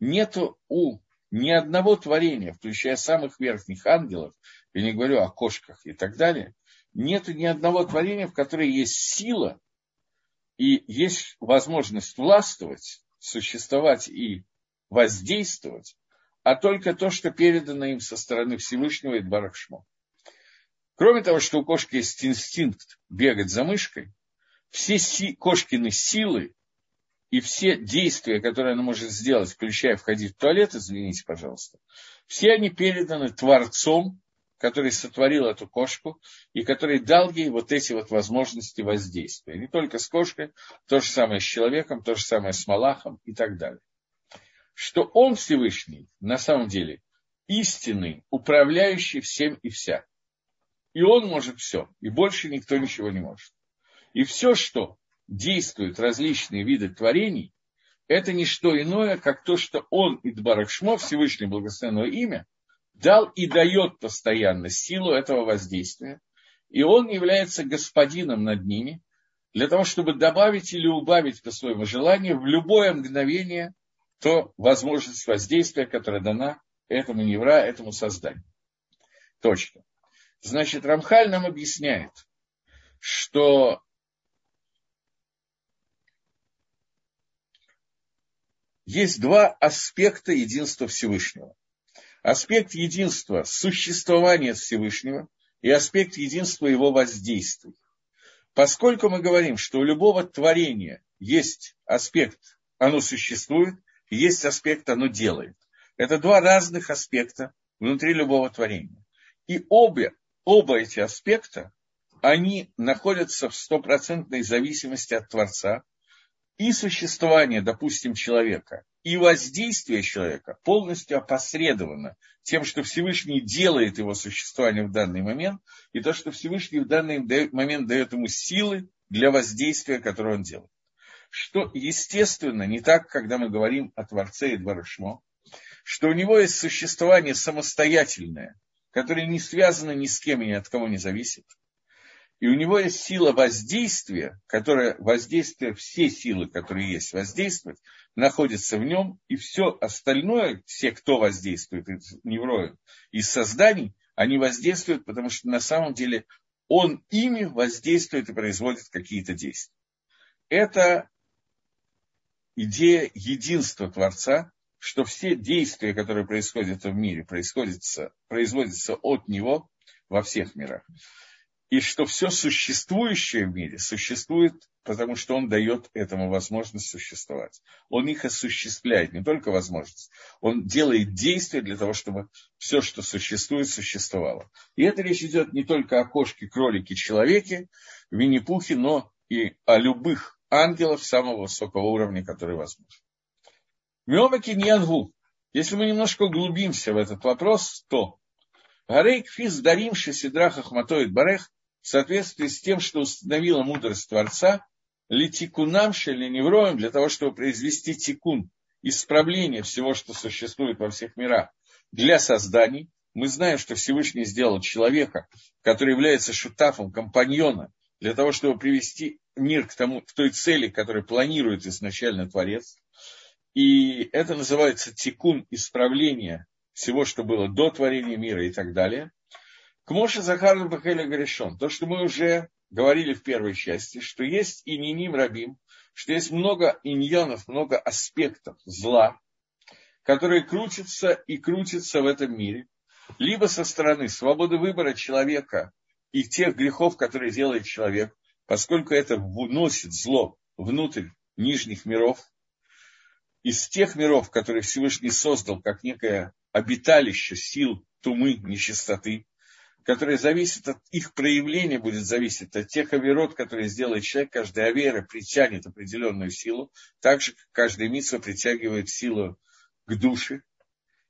нету у ни одного творения, включая самых верхних ангелов, я не говорю о кошках и так далее, нету ни одного творения, в котором есть сила и есть возможность властвовать, существовать и воздействовать, а только то, что передано им со стороны Всевышнего и Барахшмо. Кроме того, что у кошки есть инстинкт бегать за мышкой, все си, кошкины силы и все действия, которые она может сделать, включая входить в туалет, извините, пожалуйста, все они переданы Творцом, который сотворил эту кошку и который дал ей вот эти вот возможности воздействия. Не только с кошкой, то же самое с человеком, то же самое с Малахом и так далее. Что он Всевышний, на самом деле, истинный, управляющий всем и вся. И он может все, и больше никто ничего не может. И все, что действуют различные виды творений, это не что иное, как то, что он, Идбарахшмо, Всевышний Благословенное имя, дал и дает постоянно силу этого воздействия. И он является господином над ними, для того, чтобы добавить или убавить по своему желанию в любое мгновение то возможность воздействия, которая дана этому невра, этому созданию. Точка. Значит, Рамхаль нам объясняет, что есть два аспекта единства Всевышнего. Аспект единства существования Всевышнего и аспект единства его воздействий. Поскольку мы говорим, что у любого творения есть аспект, оно существует, есть аспект, оно делает. Это два разных аспекта внутри любого творения. И обе, оба эти аспекта, они находятся в стопроцентной зависимости от Творца, и существование, допустим, человека, и воздействие человека полностью опосредовано тем, что Всевышний делает его существование в данный момент, и то, что Всевышний в данный момент дает ему силы для воздействия, которое он делает. Что, естественно, не так, когда мы говорим о Творце и Дворышмо, что у него есть существование самостоятельное, которое не связано ни с кем и ни от кого не зависит, и у него есть сила воздействия, которая воздействие, все силы, которые есть воздействовать, находятся в нем, и все остальное, все, кто воздействует из невроев, из созданий, они воздействуют, потому что на самом деле он ими воздействует и производит какие-то действия. Это идея единства Творца, что все действия, которые происходят в мире, происходятся, производятся от него во всех мирах и что все существующее в мире существует, потому что он дает этому возможность существовать. Он их осуществляет, не только возможность, он делает действия для того, чтобы все, что существует, существовало. И это речь идет не только о кошке, кролике, человеке, Винни-Пухе, но и о любых ангелах самого высокого уровня, которые возможны. Миомаки Ньянгу. Если мы немножко углубимся в этот вопрос, то Гарейк Физ Даримши Сидра Хахматоид Барех в соответствии с тем, что установила мудрость Творца, литикунам шелиневроем, для того, чтобы произвести тикун, исправление всего, что существует во всех мирах, для созданий. Мы знаем, что Всевышний сделал человека, который является шутафом, компаньона, для того, чтобы привести мир к, тому, к той цели, которую планирует изначально Творец. И это называется тикун, исправление всего, что было до творения мира и так далее. К Моше Захару Бахеля Горешон. То, что мы уже говорили в первой части, что есть и ниним рабим, что есть много иньонов, много аспектов зла, которые крутятся и крутятся в этом мире, либо со стороны свободы выбора человека и тех грехов, которые делает человек, поскольку это вносит зло внутрь нижних миров, из тех миров, которые Всевышний создал как некое обиталище сил тумы, нечистоты, которое зависит от их проявления, будет зависеть от тех аверот, которые сделает человек. Каждая авера притянет определенную силу, так же, как каждая митсва притягивает силу к душе.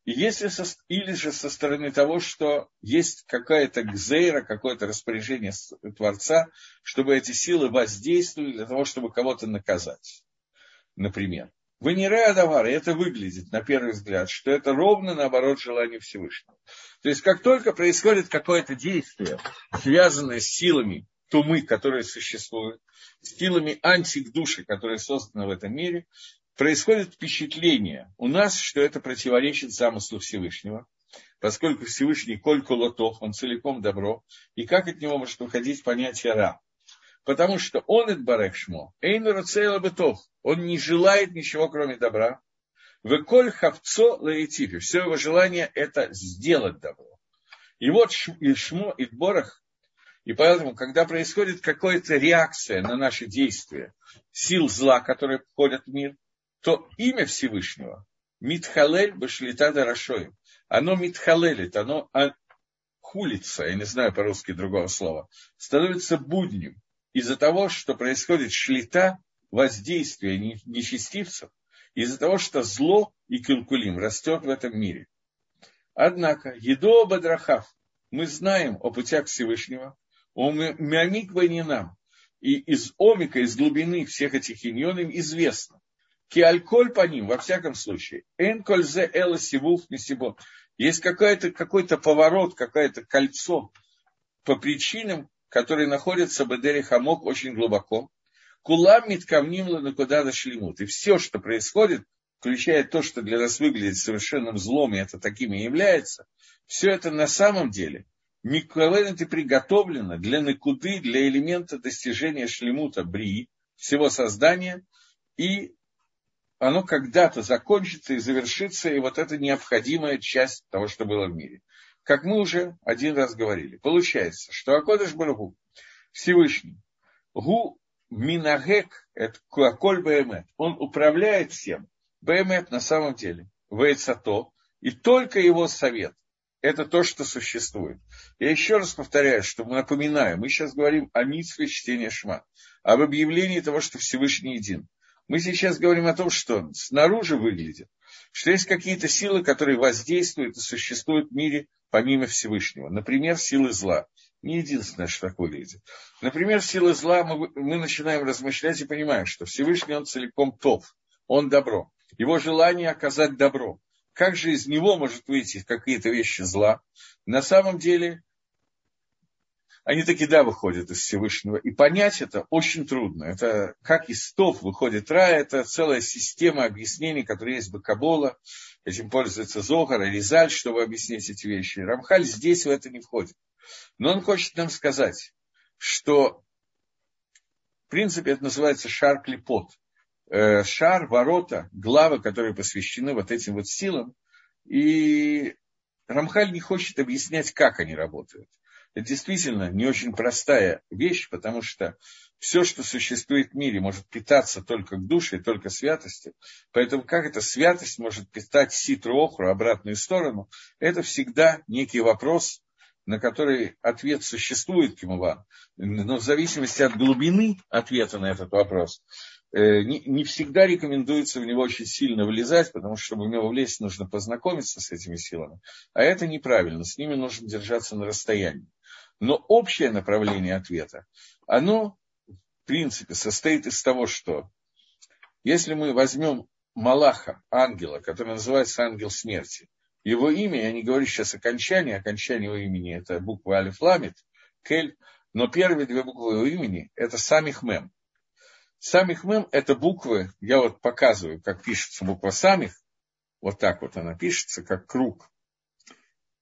И если со, или же со стороны того, что есть какая-то гзейра, какое-то распоряжение Творца, чтобы эти силы воздействовали для того, чтобы кого-то наказать. Например. Не Адавар, и это выглядит, на первый взгляд, что это ровно наоборот желанию Всевышнего. То есть, как только происходит какое-то действие, связанное с силами тумы, которые существуют, с силами антидуши, которые созданы в этом мире, происходит впечатление у нас, что это противоречит замыслу Всевышнего, поскольку Всевышний кольку лотов, он целиком добро, и как от него может выходить понятие ра? Потому что он, Эдбарехшмо, Эйну Бетов, он не желает ничего, кроме добра. Веколь хавцо лаэтифи. Все его желание – это сделать добро. И вот Шмо и Борах, и поэтому, когда происходит какая-то реакция на наши действия, сил зла, которые входят в мир, то имя Всевышнего, Митхалель Башлита Дарашоем, оно митхалелит, оно хулится, я не знаю по-русски другого слова, становится буднем из-за того, что происходит шлита, воздействие нечестивцев, из-за того, что зло и калькулим растет в этом мире. Однако, едо бадрахав, мы знаем о путях Всевышнего, о мямик нам, и из омика, из глубины всех этих иньонов известно. Киальколь по ним, во всяком случае, эн кользе эла сивуф мисибо. Есть какой-то какой поворот, какое-то кольцо по причинам, которые находятся в Эдере Хамок очень глубоко. Кулам миткамним куда дошлимут. И все, что происходит, включая то, что для нас выглядит совершенным злом, и это таким и является, все это на самом деле Миквелент и приготовлено для накуды, для элемента достижения шлемута брии, всего создания, и оно когда-то закончится и завершится, и вот это необходимая часть того, что было в мире. Как мы уже один раз говорили, получается, что Акодыш Барагу, Всевышний, Гу Минагек, это Куаколь Баэмет, он управляет всем. Баэмет на самом деле, Вейцато, и только его совет, это то, что существует. Я еще раз повторяю, что мы напоминаем, мы сейчас говорим о митве чтения Шма, об объявлении того, что Всевышний един. Мы сейчас говорим о том, что снаружи выглядит, что есть какие-то силы, которые воздействуют и существуют в мире помимо Всевышнего. Например, силы зла. Не единственное, что так выглядит. Например, силы зла мы, мы начинаем размышлять и понимаем, что Всевышний, он целиком топ, он добро. Его желание оказать добро как же из него может выйти какие-то вещи зла? На самом деле, они таки да выходят из Всевышнего. И понять это очень трудно. Это как из стов выходит рай, это целая система объяснений, которые есть Бакабола. Этим пользуется Зогар, Ризаль, чтобы объяснить эти вещи. Рамхаль здесь в это не входит. Но он хочет нам сказать, что в принципе это называется шар клепот. Э, шар, ворота, главы, которые посвящены вот этим вот силам. И Рамхаль не хочет объяснять, как они работают. Это действительно не очень простая вещь, потому что все, что существует в мире, может питаться только к душе, только святости. Поэтому как эта святость может питать ситру охру, обратную сторону, это всегда некий вопрос, на который ответ существует, Кимуван. Но в зависимости от глубины ответа на этот вопрос, Э, не, всегда рекомендуется в него очень сильно влезать, потому что, чтобы в него влезть, нужно познакомиться с этими силами. А это неправильно, с ними нужно держаться на расстоянии. Но общее направление ответа, оно, принципе, состоит из того, что если мы возьмем Малаха, ангела, который называется ангел смерти, его имя, я не говорю сейчас окончание, окончание его имени это буква Алиф Ламит, Кель, но первые две буквы его имени это Самих Мем. Самих мем – это буквы, я вот показываю, как пишется буква самих, вот так вот она пишется, как круг.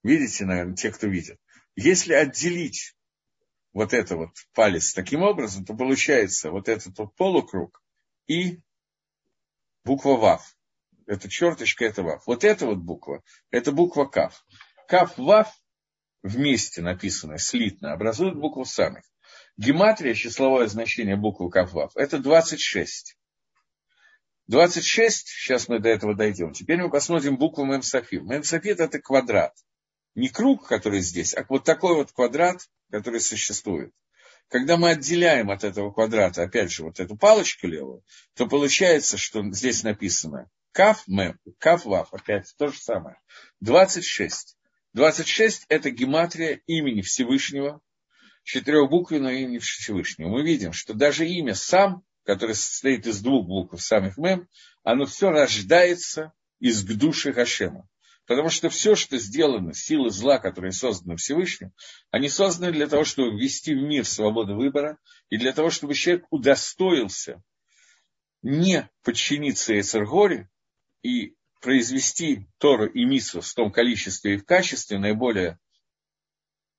Видите, наверное, те, кто видит. Если отделить вот это вот палец таким образом, то получается вот этот вот полукруг и буква ВАВ. Это черточка, это ВАВ. Вот эта вот буква, это буква КАВ. КАВ, ВАВ вместе написанное, слитно, образуют букву самих. Гематрия, числовое значение буквы Каввав, это 26. 26, сейчас мы до этого дойдем. Теперь мы посмотрим букву Мемсафим. Мемсафит это квадрат. Не круг, который здесь, а вот такой вот квадрат, который существует. Когда мы отделяем от этого квадрата, опять же, вот эту палочку левую, то получается, что здесь написано Каф, Мем, Каф, Вав, опять то же самое. 26. 26 это гематрия имени Всевышнего, четырехбуквенное имя Всевышнего. Мы видим, что даже имя сам, которое состоит из двух букв самих мем, оно все рождается из души Хашема. Потому что все, что сделано, силы зла, которые созданы Всевышним, они созданы для того, чтобы ввести в мир свободу выбора и для того, чтобы человек удостоился не подчиниться Эцергоре и произвести Тору и Мису в том количестве и в качестве наиболее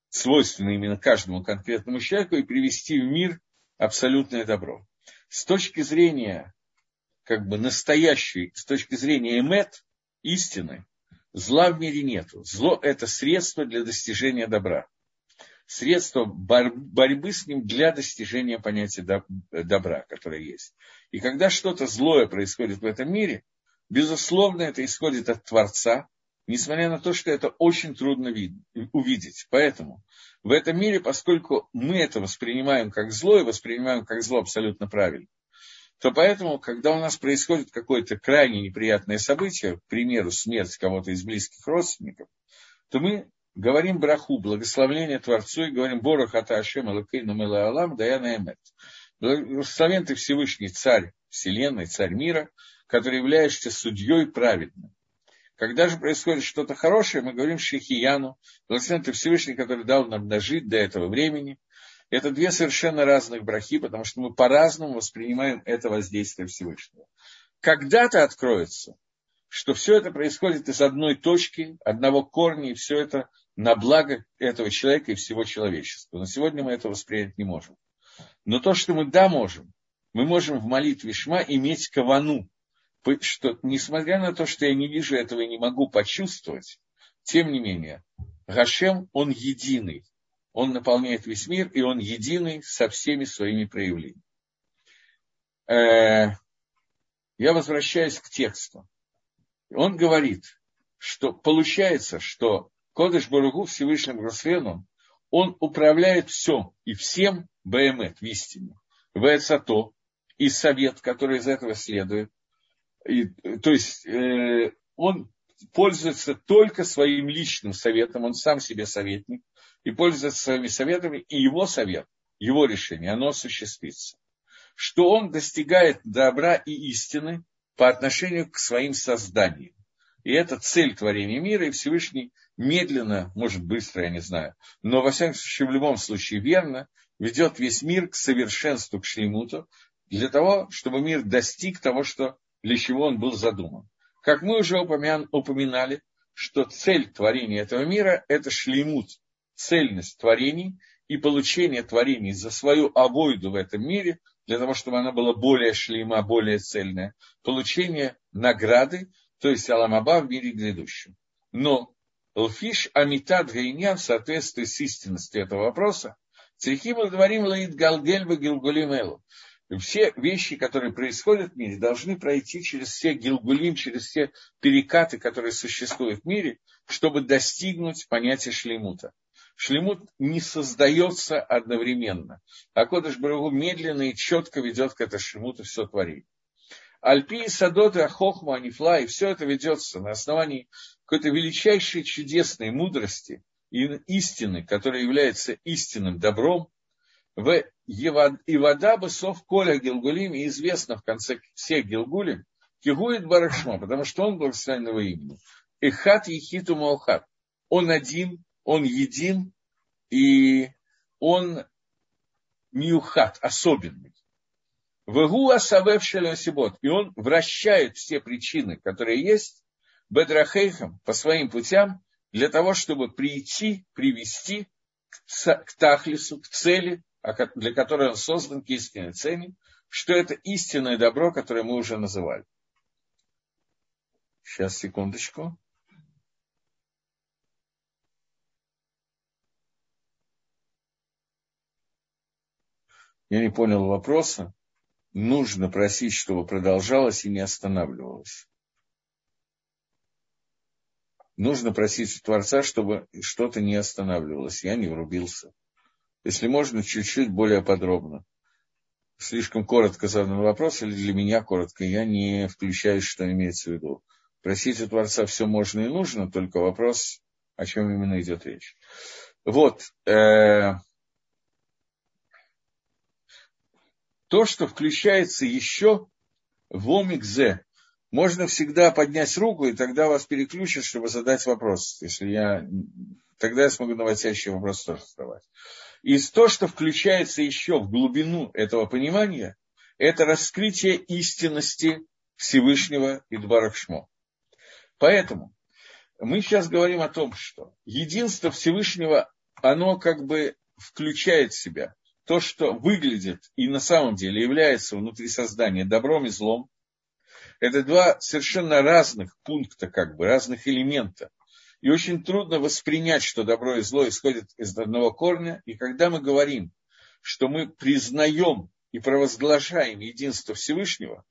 свойственно именно каждому конкретному человеку и привести в мир абсолютное добро. С точки зрения как бы настоящей, с точки зрения эмет, истины, зла в мире нету. Зло – это средство для достижения добра. Средство бор- борьбы с ним для достижения понятия добра, которое есть. И когда что-то злое происходит в этом мире, безусловно, это исходит от Творца, несмотря на то, что это очень трудно увидеть. Поэтому в этом мире, поскольку мы это воспринимаем как зло и воспринимаем как зло абсолютно правильно, то поэтому, когда у нас происходит какое-то крайне неприятное событие, к примеру, смерть кого-то из близких родственников, то мы говорим браху, благословление Творцу, и говорим Борах Ата Ашем Алакейну Мела Алам Даяна Эмет. Благословен ты Всевышний Царь Вселенной, Царь мира, который являешься судьей праведным. Когда же происходит что-то хорошее, мы говорим Шихияну, благословен ты Всевышний, который дал нам дожить до этого времени. Это две совершенно разных брахи, потому что мы по-разному воспринимаем это воздействие Всевышнего. Когда-то откроется, что все это происходит из одной точки, одного корня, и все это на благо этого человека и всего человечества. Но сегодня мы это воспринять не можем. Но то, что мы да можем, мы можем в молитве Шма иметь кавану, что, несмотря на то, что я не вижу этого и не могу почувствовать, тем не менее, Гашем, он единый. Он наполняет весь мир, и он единый со всеми своими проявлениями. Э, я возвращаюсь к тексту. Он говорит, что получается, что Кодыш Баругу Всевышним Гросвеном, он управляет все и всем БМЭТ в истине. Вэцато и совет, который из этого следует, и, то есть э, он пользуется только своим личным советом, он сам себе советник, и пользуется своими советами, и его совет, его решение, оно осуществится. Что он достигает добра и истины по отношению к своим созданиям. И это цель творения мира, и Всевышний медленно, может быстро, я не знаю, но во всяком случае, в любом случае верно, ведет весь мир к совершенству, к шлемуту, для того, чтобы мир достиг того, что для чего он был задуман. Как мы уже упоминали, что цель творения этого мира – это шлеймут, цельность творений и получение творений за свою авойду в этом мире, для того, чтобы она была более шлейма, более цельная, получение награды, то есть аламаба в мире грядущем. Но Лфиш Амитад Гайнян в соответствии с истинностью этого вопроса, Цехим говорим Лаид Галгельба Гилгулимелу все вещи, которые происходят в мире, должны пройти через все гилгулим, через все перекаты, которые существуют в мире, чтобы достигнуть понятия шлемута. Шлемут не создается одновременно, а Кодыш Барагу медленно и четко ведет к этому шлемуту все творение. Альпи, Садоты, Ахохма, Анифла, и все это ведется на основании какой-то величайшей чудесной мудрости и истины, которая является истинным добром, в и вода бы сов коля Гилгулим, и известно в конце всех Гилгулим, Кигует Барашма, потому что он благословенного имени. Эхат Ехиту Маухат. Он один, он един, и он миухат, особенный. Вегу асавев сибот. И он вращает все причины, которые есть, бедрахейхам, по своим путям, для того, чтобы прийти, привести к тахлису, к цели, для которой он создан к истинной цели, что это истинное добро, которое мы уже называли. Сейчас, секундочку. Я не понял вопроса. Нужно просить, чтобы продолжалось и не останавливалось. Нужно просить у Творца, чтобы что-то не останавливалось. Я не врубился. Если можно, чуть-чуть более подробно. Слишком коротко задан вопрос, или для меня коротко, я не включаюсь, что имеется в виду. Просить у Творца все можно и нужно, только вопрос, о чем именно идет речь. Вот. Э, то, что включается еще в омикзе, можно всегда поднять руку, и тогда вас переключат, чтобы задать вопрос. Если я... Тогда я смогу наводящий вопрос тоже задавать. И то, что включается еще в глубину этого понимания, это раскрытие истинности Всевышнего Идбарах Шмо. Поэтому мы сейчас говорим о том, что единство Всевышнего, оно как бы включает в себя то, что выглядит и на самом деле является внутри создания добром и злом. Это два совершенно разных пункта, как бы разных элемента. И очень трудно воспринять, что добро и зло исходят из одного корня. И когда мы говорим, что мы признаем и провозглашаем единство Всевышнего,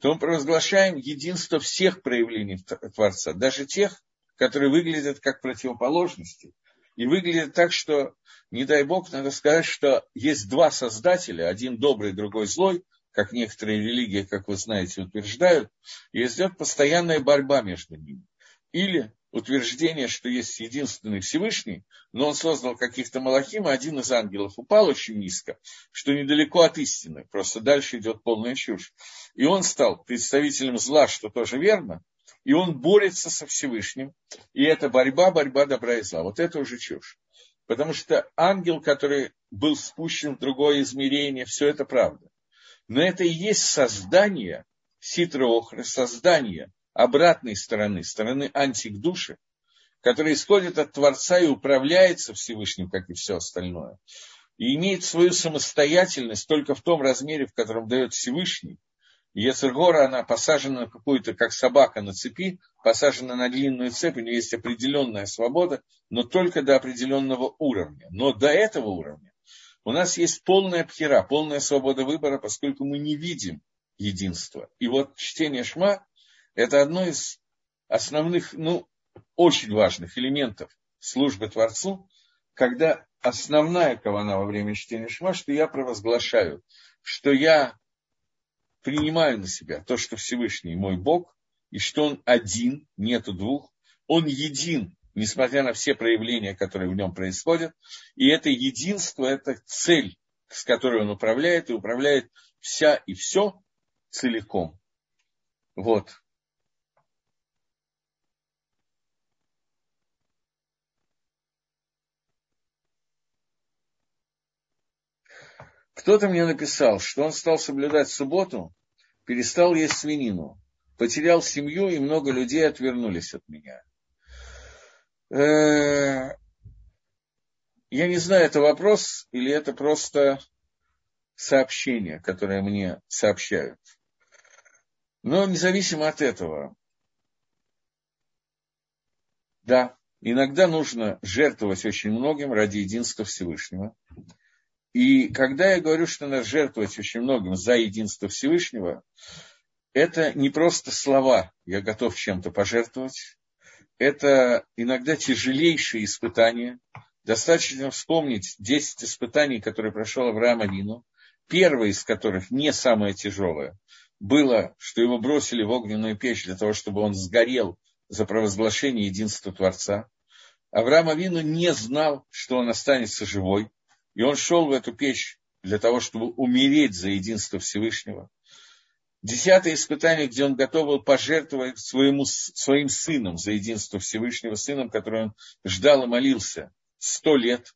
то мы провозглашаем единство всех проявлений Творца, даже тех, которые выглядят как противоположности. И выглядят так, что, не дай Бог, надо сказать, что есть два создателя, один добрый, другой злой, как некоторые религии, как вы знаете, утверждают, и идет постоянная борьба между ними. Или утверждение, что есть единственный Всевышний, но он создал каких-то малахим, а один из ангелов упал очень низко, что недалеко от истины, просто дальше идет полная чушь. И он стал представителем зла, что тоже верно, и он борется со Всевышним, и это борьба, борьба добра и зла. Вот это уже чушь. Потому что ангел, который был спущен в другое измерение, все это правда. Но это и есть создание ситроохры, создание обратной стороны, стороны антик души, которая исходит от Творца и управляется Всевышним, как и все остальное, и имеет свою самостоятельность только в том размере, в котором дает Всевышний, Ецергора, она посажена на какую-то, как собака на цепи, посажена на длинную цепь, у нее есть определенная свобода, но только до определенного уровня. Но до этого уровня у нас есть полная пхера, полная свобода выбора, поскольку мы не видим единства. И вот чтение Шма – это одно из основных, ну, очень важных элементов службы Творцу, когда основная кавана во время чтения Шма, что я провозглашаю, что я принимаю на себя то, что Всевышний мой Бог, и что Он один, нету двух, Он един, несмотря на все проявления, которые в нем происходят, и это единство, это цель, с которой Он управляет, и управляет вся и все целиком. Вот. Кто-то мне написал, что он стал соблюдать субботу, перестал есть свинину, потерял семью, и много людей отвернулись от меня. Э, я не знаю, это вопрос или это просто сообщение, которое мне сообщают. Но независимо от этого, да, иногда нужно жертвовать очень многим ради единства Всевышнего. И когда я говорю, что надо жертвовать очень многим за единство Всевышнего, это не просто слова «я готов чем-то пожертвовать», это иногда тяжелейшие испытания. Достаточно вспомнить 10 испытаний, которые прошел Авраам Авину, первое из которых не самое тяжелое, было, что его бросили в огненную печь для того, чтобы он сгорел за провозглашение единства Творца. Авраам Авину не знал, что он останется живой, и он шел в эту печь для того, чтобы умереть за единство Всевышнего. Десятое испытание, где он готов был пожертвовать своему, своим сыном за единство Всевышнего, сыном, который он ждал и молился сто лет,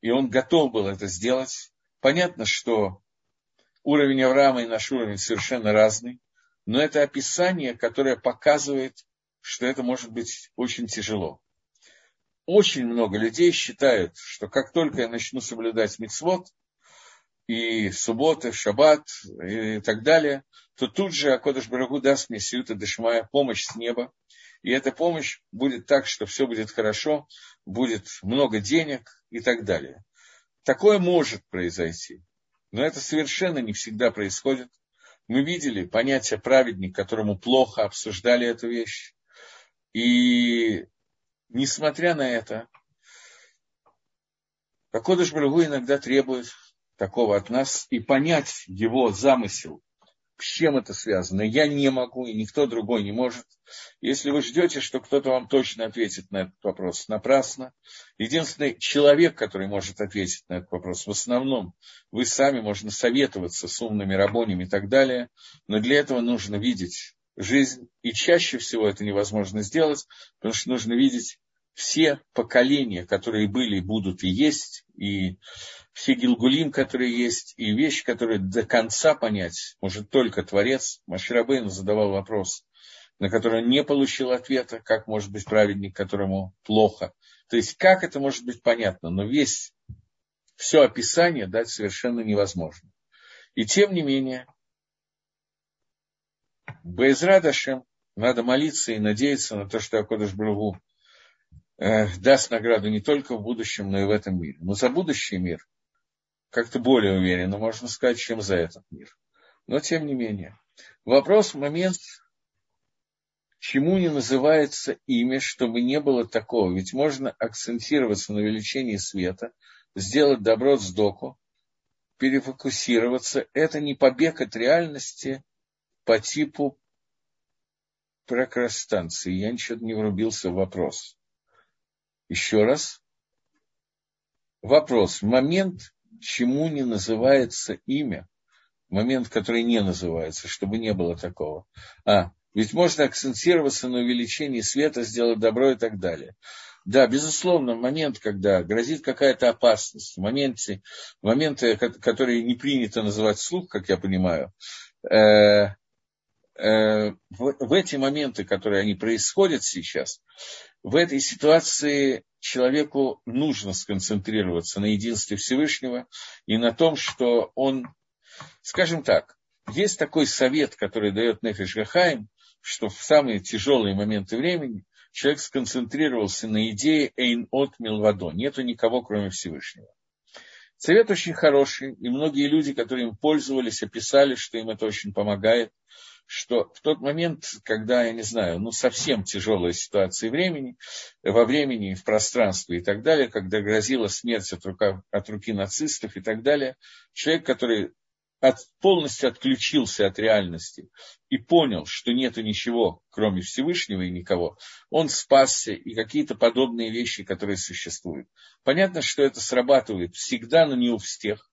и он готов был это сделать. Понятно, что уровень Авраама и наш уровень совершенно разный, но это описание, которое показывает, что это может быть очень тяжело очень много людей считают, что как только я начну соблюдать мицвод, и субботы, шаббат и так далее, то тут же Акодыш Барагу даст мне сиюта дешмая помощь с неба. И эта помощь будет так, что все будет хорошо, будет много денег и так далее. Такое может произойти. Но это совершенно не всегда происходит. Мы видели понятие праведник, которому плохо обсуждали эту вещь. И несмотря на это, Акодыш Барагу иногда требует такого от нас и понять его замысел, с чем это связано. Я не могу, и никто другой не может. Если вы ждете, что кто-то вам точно ответит на этот вопрос, напрасно. Единственный человек, который может ответить на этот вопрос, в основном вы сами, можно советоваться с умными рабонями и так далее, но для этого нужно видеть жизнь. И чаще всего это невозможно сделать, потому что нужно видеть все поколения, которые были, будут и есть, и все гилгулим, которые есть, и вещи, которые до конца понять может только Творец. Маширабейн задавал вопрос, на который он не получил ответа, как может быть праведник, которому плохо. То есть, как это может быть понятно, но весь, все описание дать совершенно невозможно. И тем не менее, Безрадашем надо молиться и надеяться на то, что Акодыш Брагу э, даст награду не только в будущем, но и в этом мире. Но за будущий мир как-то более уверенно можно сказать, чем за этот мир. Но тем не менее. Вопрос момент, чему не называется имя, чтобы не было такого. Ведь можно акцентироваться на увеличении света, сделать добро с доку, перефокусироваться. Это не побег от реальности по типу прокрастанции. Я ничего не врубился в вопрос. Еще раз. Вопрос. Момент, чему не называется имя, момент, который не называется, чтобы не было такого. А, ведь можно акцентироваться на увеличении света, сделать добро и так далее. Да, безусловно, момент, когда грозит какая-то опасность, в моменте, моменты, которые не принято называть слух, как я понимаю, э, в, в эти моменты, которые они происходят сейчас, в этой ситуации человеку нужно сконцентрироваться на единстве Всевышнего и на том, что он, скажем так, есть такой совет, который дает Нефиш Гахаим, что в самые тяжелые моменты времени человек сконцентрировался на идее «эйн от милвадо» – нету никого, кроме Всевышнего. Совет очень хороший, и многие люди, которые им пользовались, описали, что им это очень помогает, что в тот момент, когда, я не знаю, ну совсем тяжелая ситуация времени, во времени, в пространстве и так далее, когда грозила смерть от, рука, от руки нацистов и так далее, человек, который от, полностью отключился от реальности и понял, что нету ничего, кроме Всевышнего и никого, он спасся и какие-то подобные вещи, которые существуют. Понятно, что это срабатывает всегда, но не у всех.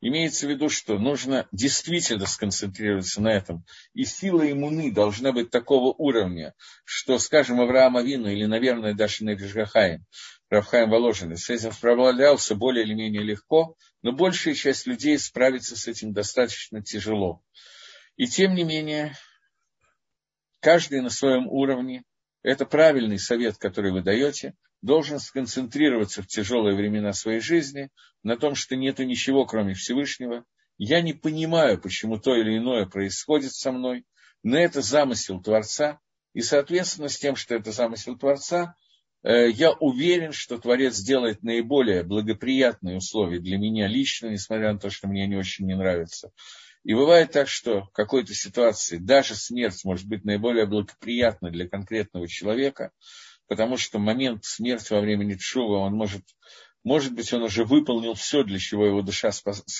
Имеется в виду, что нужно действительно сконцентрироваться на этом. И сила иммуны должна быть такого уровня, что, скажем, Авраам Авину или, наверное, даже Невишгахаем, Равхаем Воложин, с этим справлялся более или менее легко, но большая часть людей справится с этим достаточно тяжело. И тем не менее, каждый на своем уровне, это правильный совет, который вы даете, должен сконцентрироваться в тяжелые времена своей жизни на том, что нету ничего, кроме Всевышнего. Я не понимаю, почему то или иное происходит со мной, но это замысел Творца, и, соответственно, с тем, что это замысел Творца, Э, я уверен, что Творец сделает наиболее благоприятные условия для меня лично, несмотря на то, что мне не очень не нравится. И бывает так, что в какой-то ситуации даже смерть может быть наиболее благоприятна для конкретного человека, потому что момент смерти во время Нитшува, он может, может быть, он уже выполнил все, для чего его душа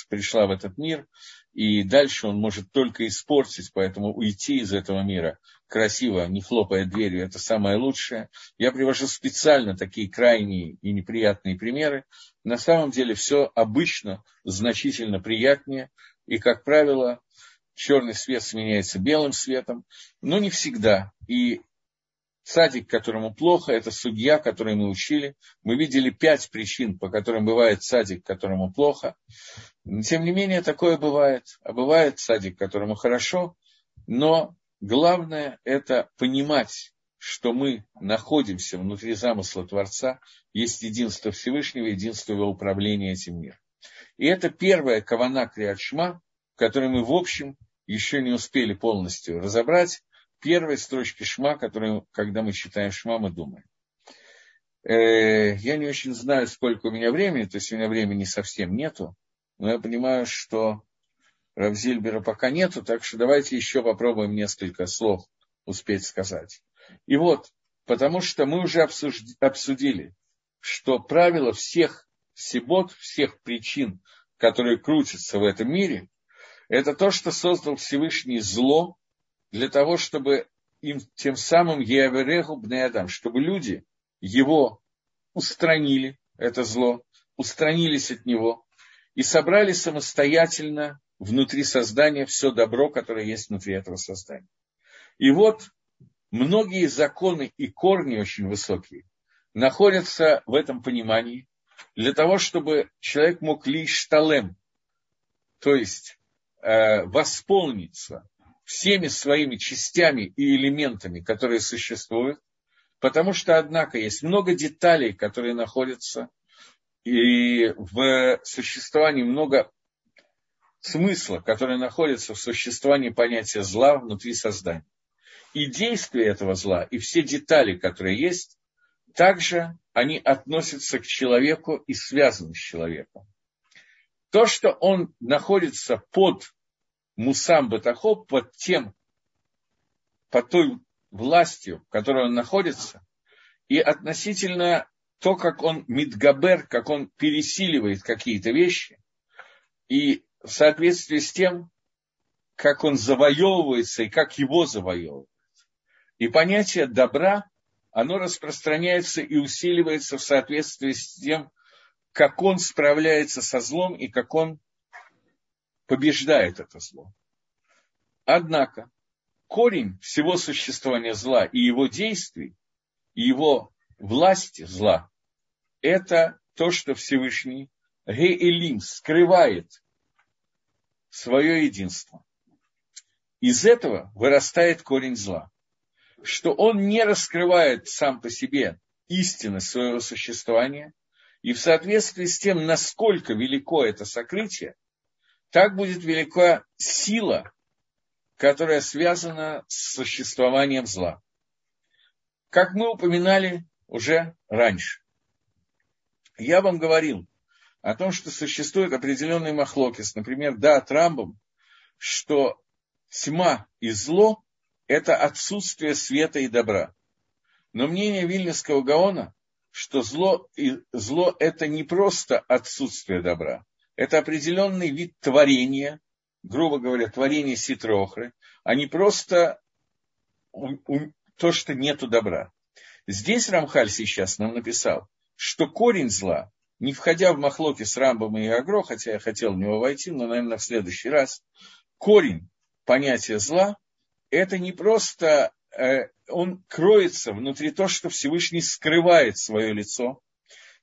пришла в этот мир, и дальше он может только испортить, поэтому уйти из этого мира красиво, не хлопая дверью, это самое лучшее. Я привожу специально такие крайние и неприятные примеры. На самом деле все обычно значительно приятнее, и, как правило, черный свет сменяется белым светом, но не всегда. И садик, которому плохо, это судья, который мы учили. Мы видели пять причин, по которым бывает садик, которому плохо. Тем не менее, такое бывает. А бывает садик, которому хорошо, но Главное – это понимать, что мы находимся внутри замысла Творца, есть единство Всевышнего, единство его управления этим миром. И это первая кавана Криадшма, которую мы, в общем, еще не успели полностью разобрать. Первые строчки Шма, которые, когда мы читаем Шма, мы думаем. Э, я не очень знаю, сколько у меня времени, то есть у меня времени совсем нету, но я понимаю, что Равзильбера пока нету, так что давайте еще попробуем несколько слов успеть сказать. И вот, потому что мы уже обсудили, что правило всех сибот, всех причин, которые крутятся в этом мире, это то, что создал Всевышний зло для того, чтобы им тем самым Еавереху Бнеадам, чтобы люди его устранили, это зло, устранились от него и собрали самостоятельно внутри создания все добро, которое есть внутри этого создания. И вот многие законы и корни очень высокие находятся в этом понимании для того, чтобы человек мог лишь шталем, то есть э, восполниться всеми своими частями и элементами, которые существуют, потому что, однако, есть много деталей, которые находятся, и в существовании много смысла, который находится в существовании понятия зла внутри создания. И действия этого зла, и все детали, которые есть, также они относятся к человеку и связаны с человеком. То, что он находится под Мусам Батахо, под тем, под той властью, в которой он находится, и относительно то, как он мидгабер, как он пересиливает какие-то вещи, и в соответствии с тем, как он завоевывается и как его завоевывают. И понятие добра, оно распространяется и усиливается в соответствии с тем, как он справляется со злом и как он побеждает это зло. Однако, корень всего существования зла и его действий, и его власти зла, это то, что Всевышний Геэлим скрывает свое единство. Из этого вырастает корень зла, что он не раскрывает сам по себе истины своего существования, и в соответствии с тем, насколько велико это сокрытие, так будет велика сила, которая связана с существованием зла. Как мы упоминали уже раньше. Я вам говорил о том, что существует определенный махлокис, например, да, Трамбом, что тьма и зло – это отсутствие света и добра. Но мнение Вильнюсского Гаона, что зло, и, зло – это не просто отсутствие добра, это определенный вид творения, грубо говоря, творение ситрохры, а не просто то, что нету добра. Здесь Рамхаль сейчас нам написал, что корень зла, не входя в махлоки с Рамбом и Агро, хотя я хотел в него войти, но, наверное, в следующий раз, корень понятия зла – это не просто э, он кроется внутри того, что Всевышний скрывает свое лицо,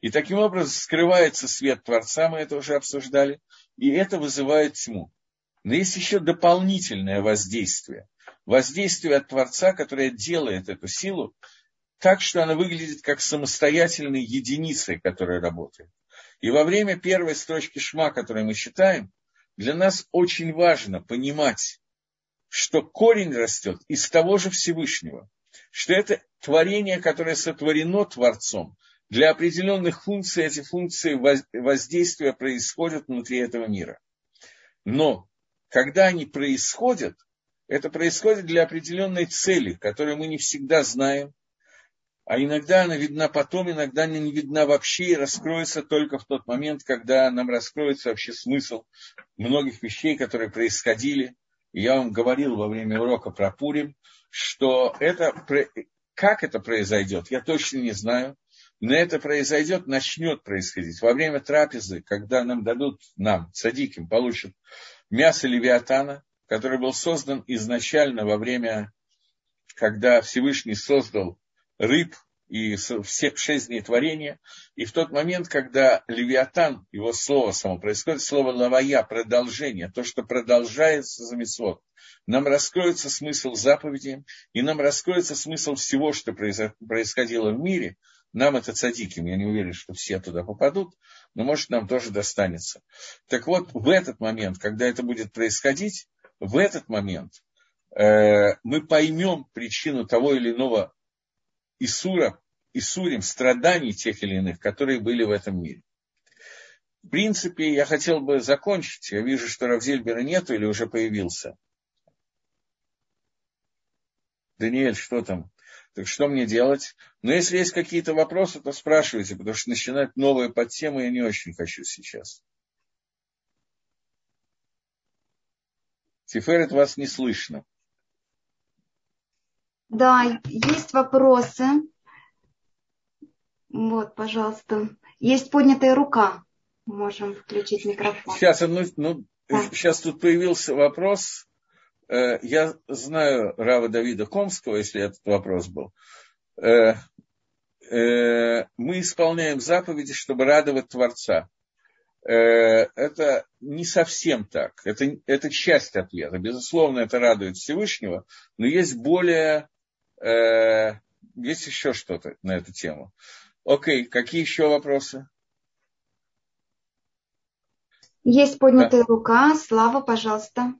и таким образом скрывается свет Творца, мы это уже обсуждали, и это вызывает тьму. Но есть еще дополнительное воздействие. Воздействие от Творца, которое делает эту силу так, что она выглядит как самостоятельной единицей, которая работает. И во время первой строчки шма, которую мы считаем, для нас очень важно понимать, что корень растет из того же Всевышнего, что это творение, которое сотворено Творцом, для определенных функций эти функции воздействия происходят внутри этого мира. Но когда они происходят, это происходит для определенной цели, которую мы не всегда знаем, а иногда она видна потом, иногда она не видна вообще и раскроется только в тот момент, когда нам раскроется вообще смысл многих вещей, которые происходили. Я вам говорил во время урока про Пурим, что это, как это произойдет, я точно не знаю, но это произойдет, начнет происходить во время трапезы, когда нам дадут, нам, садиким, получат мясо левиатана, который был создан изначально во время, когда Всевышний создал рыб и все шесть дней творения. И в тот момент, когда Левиатан, его слово само происходит, слово лавая, продолжение, то, что продолжается за митцвот, нам раскроется смысл заповеди, и нам раскроется смысл всего, что происходило в мире. Нам это цадиким, я не уверен, что все туда попадут, но может нам тоже достанется. Так вот, в этот момент, когда это будет происходить, в этот момент э, мы поймем причину того или иного Исура, Исурим, страданий тех или иных, которые были в этом мире. В принципе, я хотел бы закончить. Я вижу, что Равзельбера нету или уже появился. Даниэль, что там? Так что мне делать? Но если есть какие-то вопросы, то спрашивайте, потому что начинать новые подтемы я не очень хочу сейчас. Тиферет вас не слышно. Да, есть вопросы. Вот, пожалуйста. Есть поднятая рука. Можем включить микрофон. Сейчас, одну, ну, да. сейчас тут появился вопрос. Э, я знаю Рава Давида Комского, если этот вопрос был. Э, э, мы исполняем заповеди, чтобы радовать Творца. Это не совсем так. Это, это часть ответа. Безусловно, это радует Всевышнего, но есть более есть еще что-то на эту тему? Окей, какие еще вопросы? Есть поднятая да. рука. Слава, пожалуйста.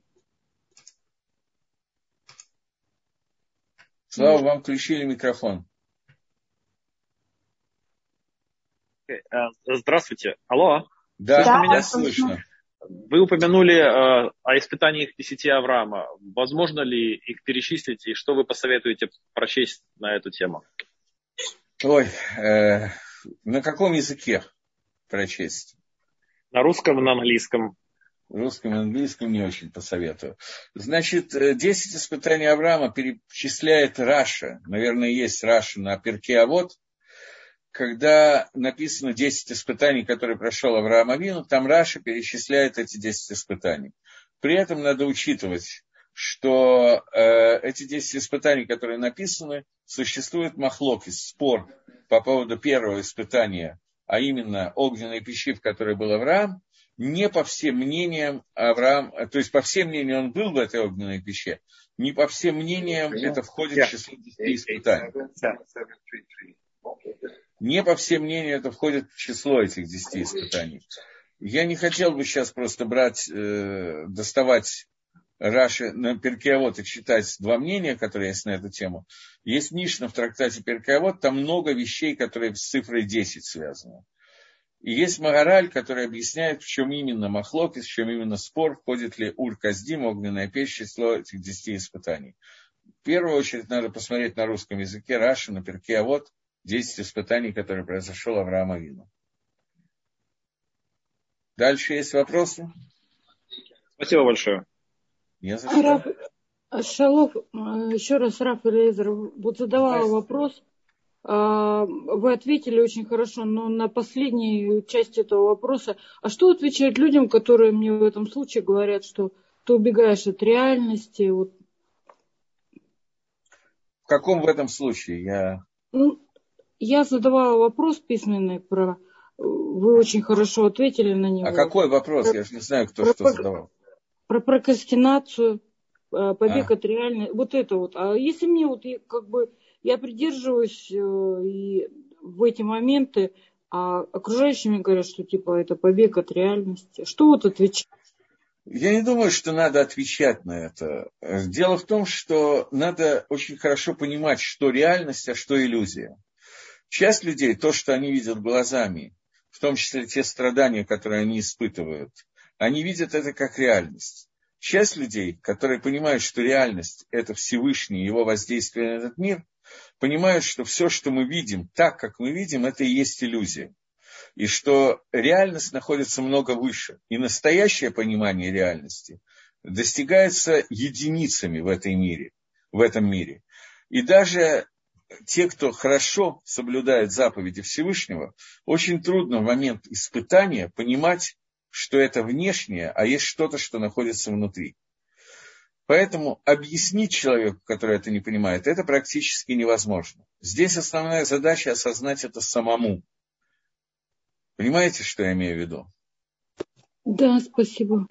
Слава, вам включили микрофон. Э, здравствуйте. Алло. Да, да меня слышно. Вы упомянули э, о испытаниях десяти Авраама. Возможно ли их перечислить, и что вы посоветуете прочесть на эту тему? Ой, э, на каком языке прочесть? На русском, на английском. Русском и английском не очень посоветую. Значит, 10 э, испытаний Авраама перечисляет Раши. Наверное, есть Раши на Пирке, а вот когда написано 10 испытаний, которые прошел Авраам Авину, там Раши перечисляет эти 10 испытаний. При этом надо учитывать, что э, эти 10 испытаний, которые написаны, существует махлойкес, спор по поводу первого испытания, а именно огненной печи, в которой был Авраам, не по всем мнениям Авраам, то есть по всем мнениям он был в этой огненной пище, не по всем мнениям это входит в число 10 испытаний. Не по всем мнениям это входит в число этих 10 испытаний. Я не хотел бы сейчас просто брать, э, доставать Раши на Перкеавод и читать два мнения, которые есть на эту тему. Есть Мишна в трактате Перкеавод, там много вещей, которые с цифрой 10 связаны. И есть Магараль, который объясняет, в чем именно махлокис, в чем именно спор, входит ли Ур-Каздим, огненная печь, число этих 10 испытаний. В первую очередь надо посмотреть на русском языке Раши, на Перкеавод, 10 испытаний, которые произошел Авраам Авину. Дальше есть вопросы? Спасибо большое. Не за что. Шалов, еще раз Раф Элейзер, вот задавала вопрос. А, вы ответили очень хорошо, но на последней части этого вопроса. А что отвечать людям, которые мне в этом случае говорят, что ты убегаешь от реальности? Вот. В каком в этом случае? Я... Ну, я задавала вопрос письменный про... Вы очень хорошо ответили на него. А какой вопрос? Про... Я же не знаю, кто про... что задавал про прокрастинацию, э, побег а. от реальности, вот это вот. А если мне вот как бы я придерживаюсь э, и в эти моменты, а окружающие мне говорят, что типа это побег от реальности. Что вот отвечать? Я не думаю, что надо отвечать на это. Дело в том, что надо очень хорошо понимать, что реальность, а что иллюзия. Часть людей, то, что они видят глазами, в том числе те страдания, которые они испытывают, они видят это как реальность. Часть людей, которые понимают, что реальность – это Всевышний, его воздействие на этот мир, понимают, что все, что мы видим, так, как мы видим, это и есть иллюзия. И что реальность находится много выше. И настоящее понимание реальности достигается единицами в, этой мире, в этом мире. И даже те, кто хорошо соблюдает заповеди Всевышнего, очень трудно в момент испытания понимать, что это внешнее, а есть что-то, что находится внутри. Поэтому объяснить человеку, который это не понимает, это практически невозможно. Здесь основная задача осознать это самому. Понимаете, что я имею в виду? Да, спасибо.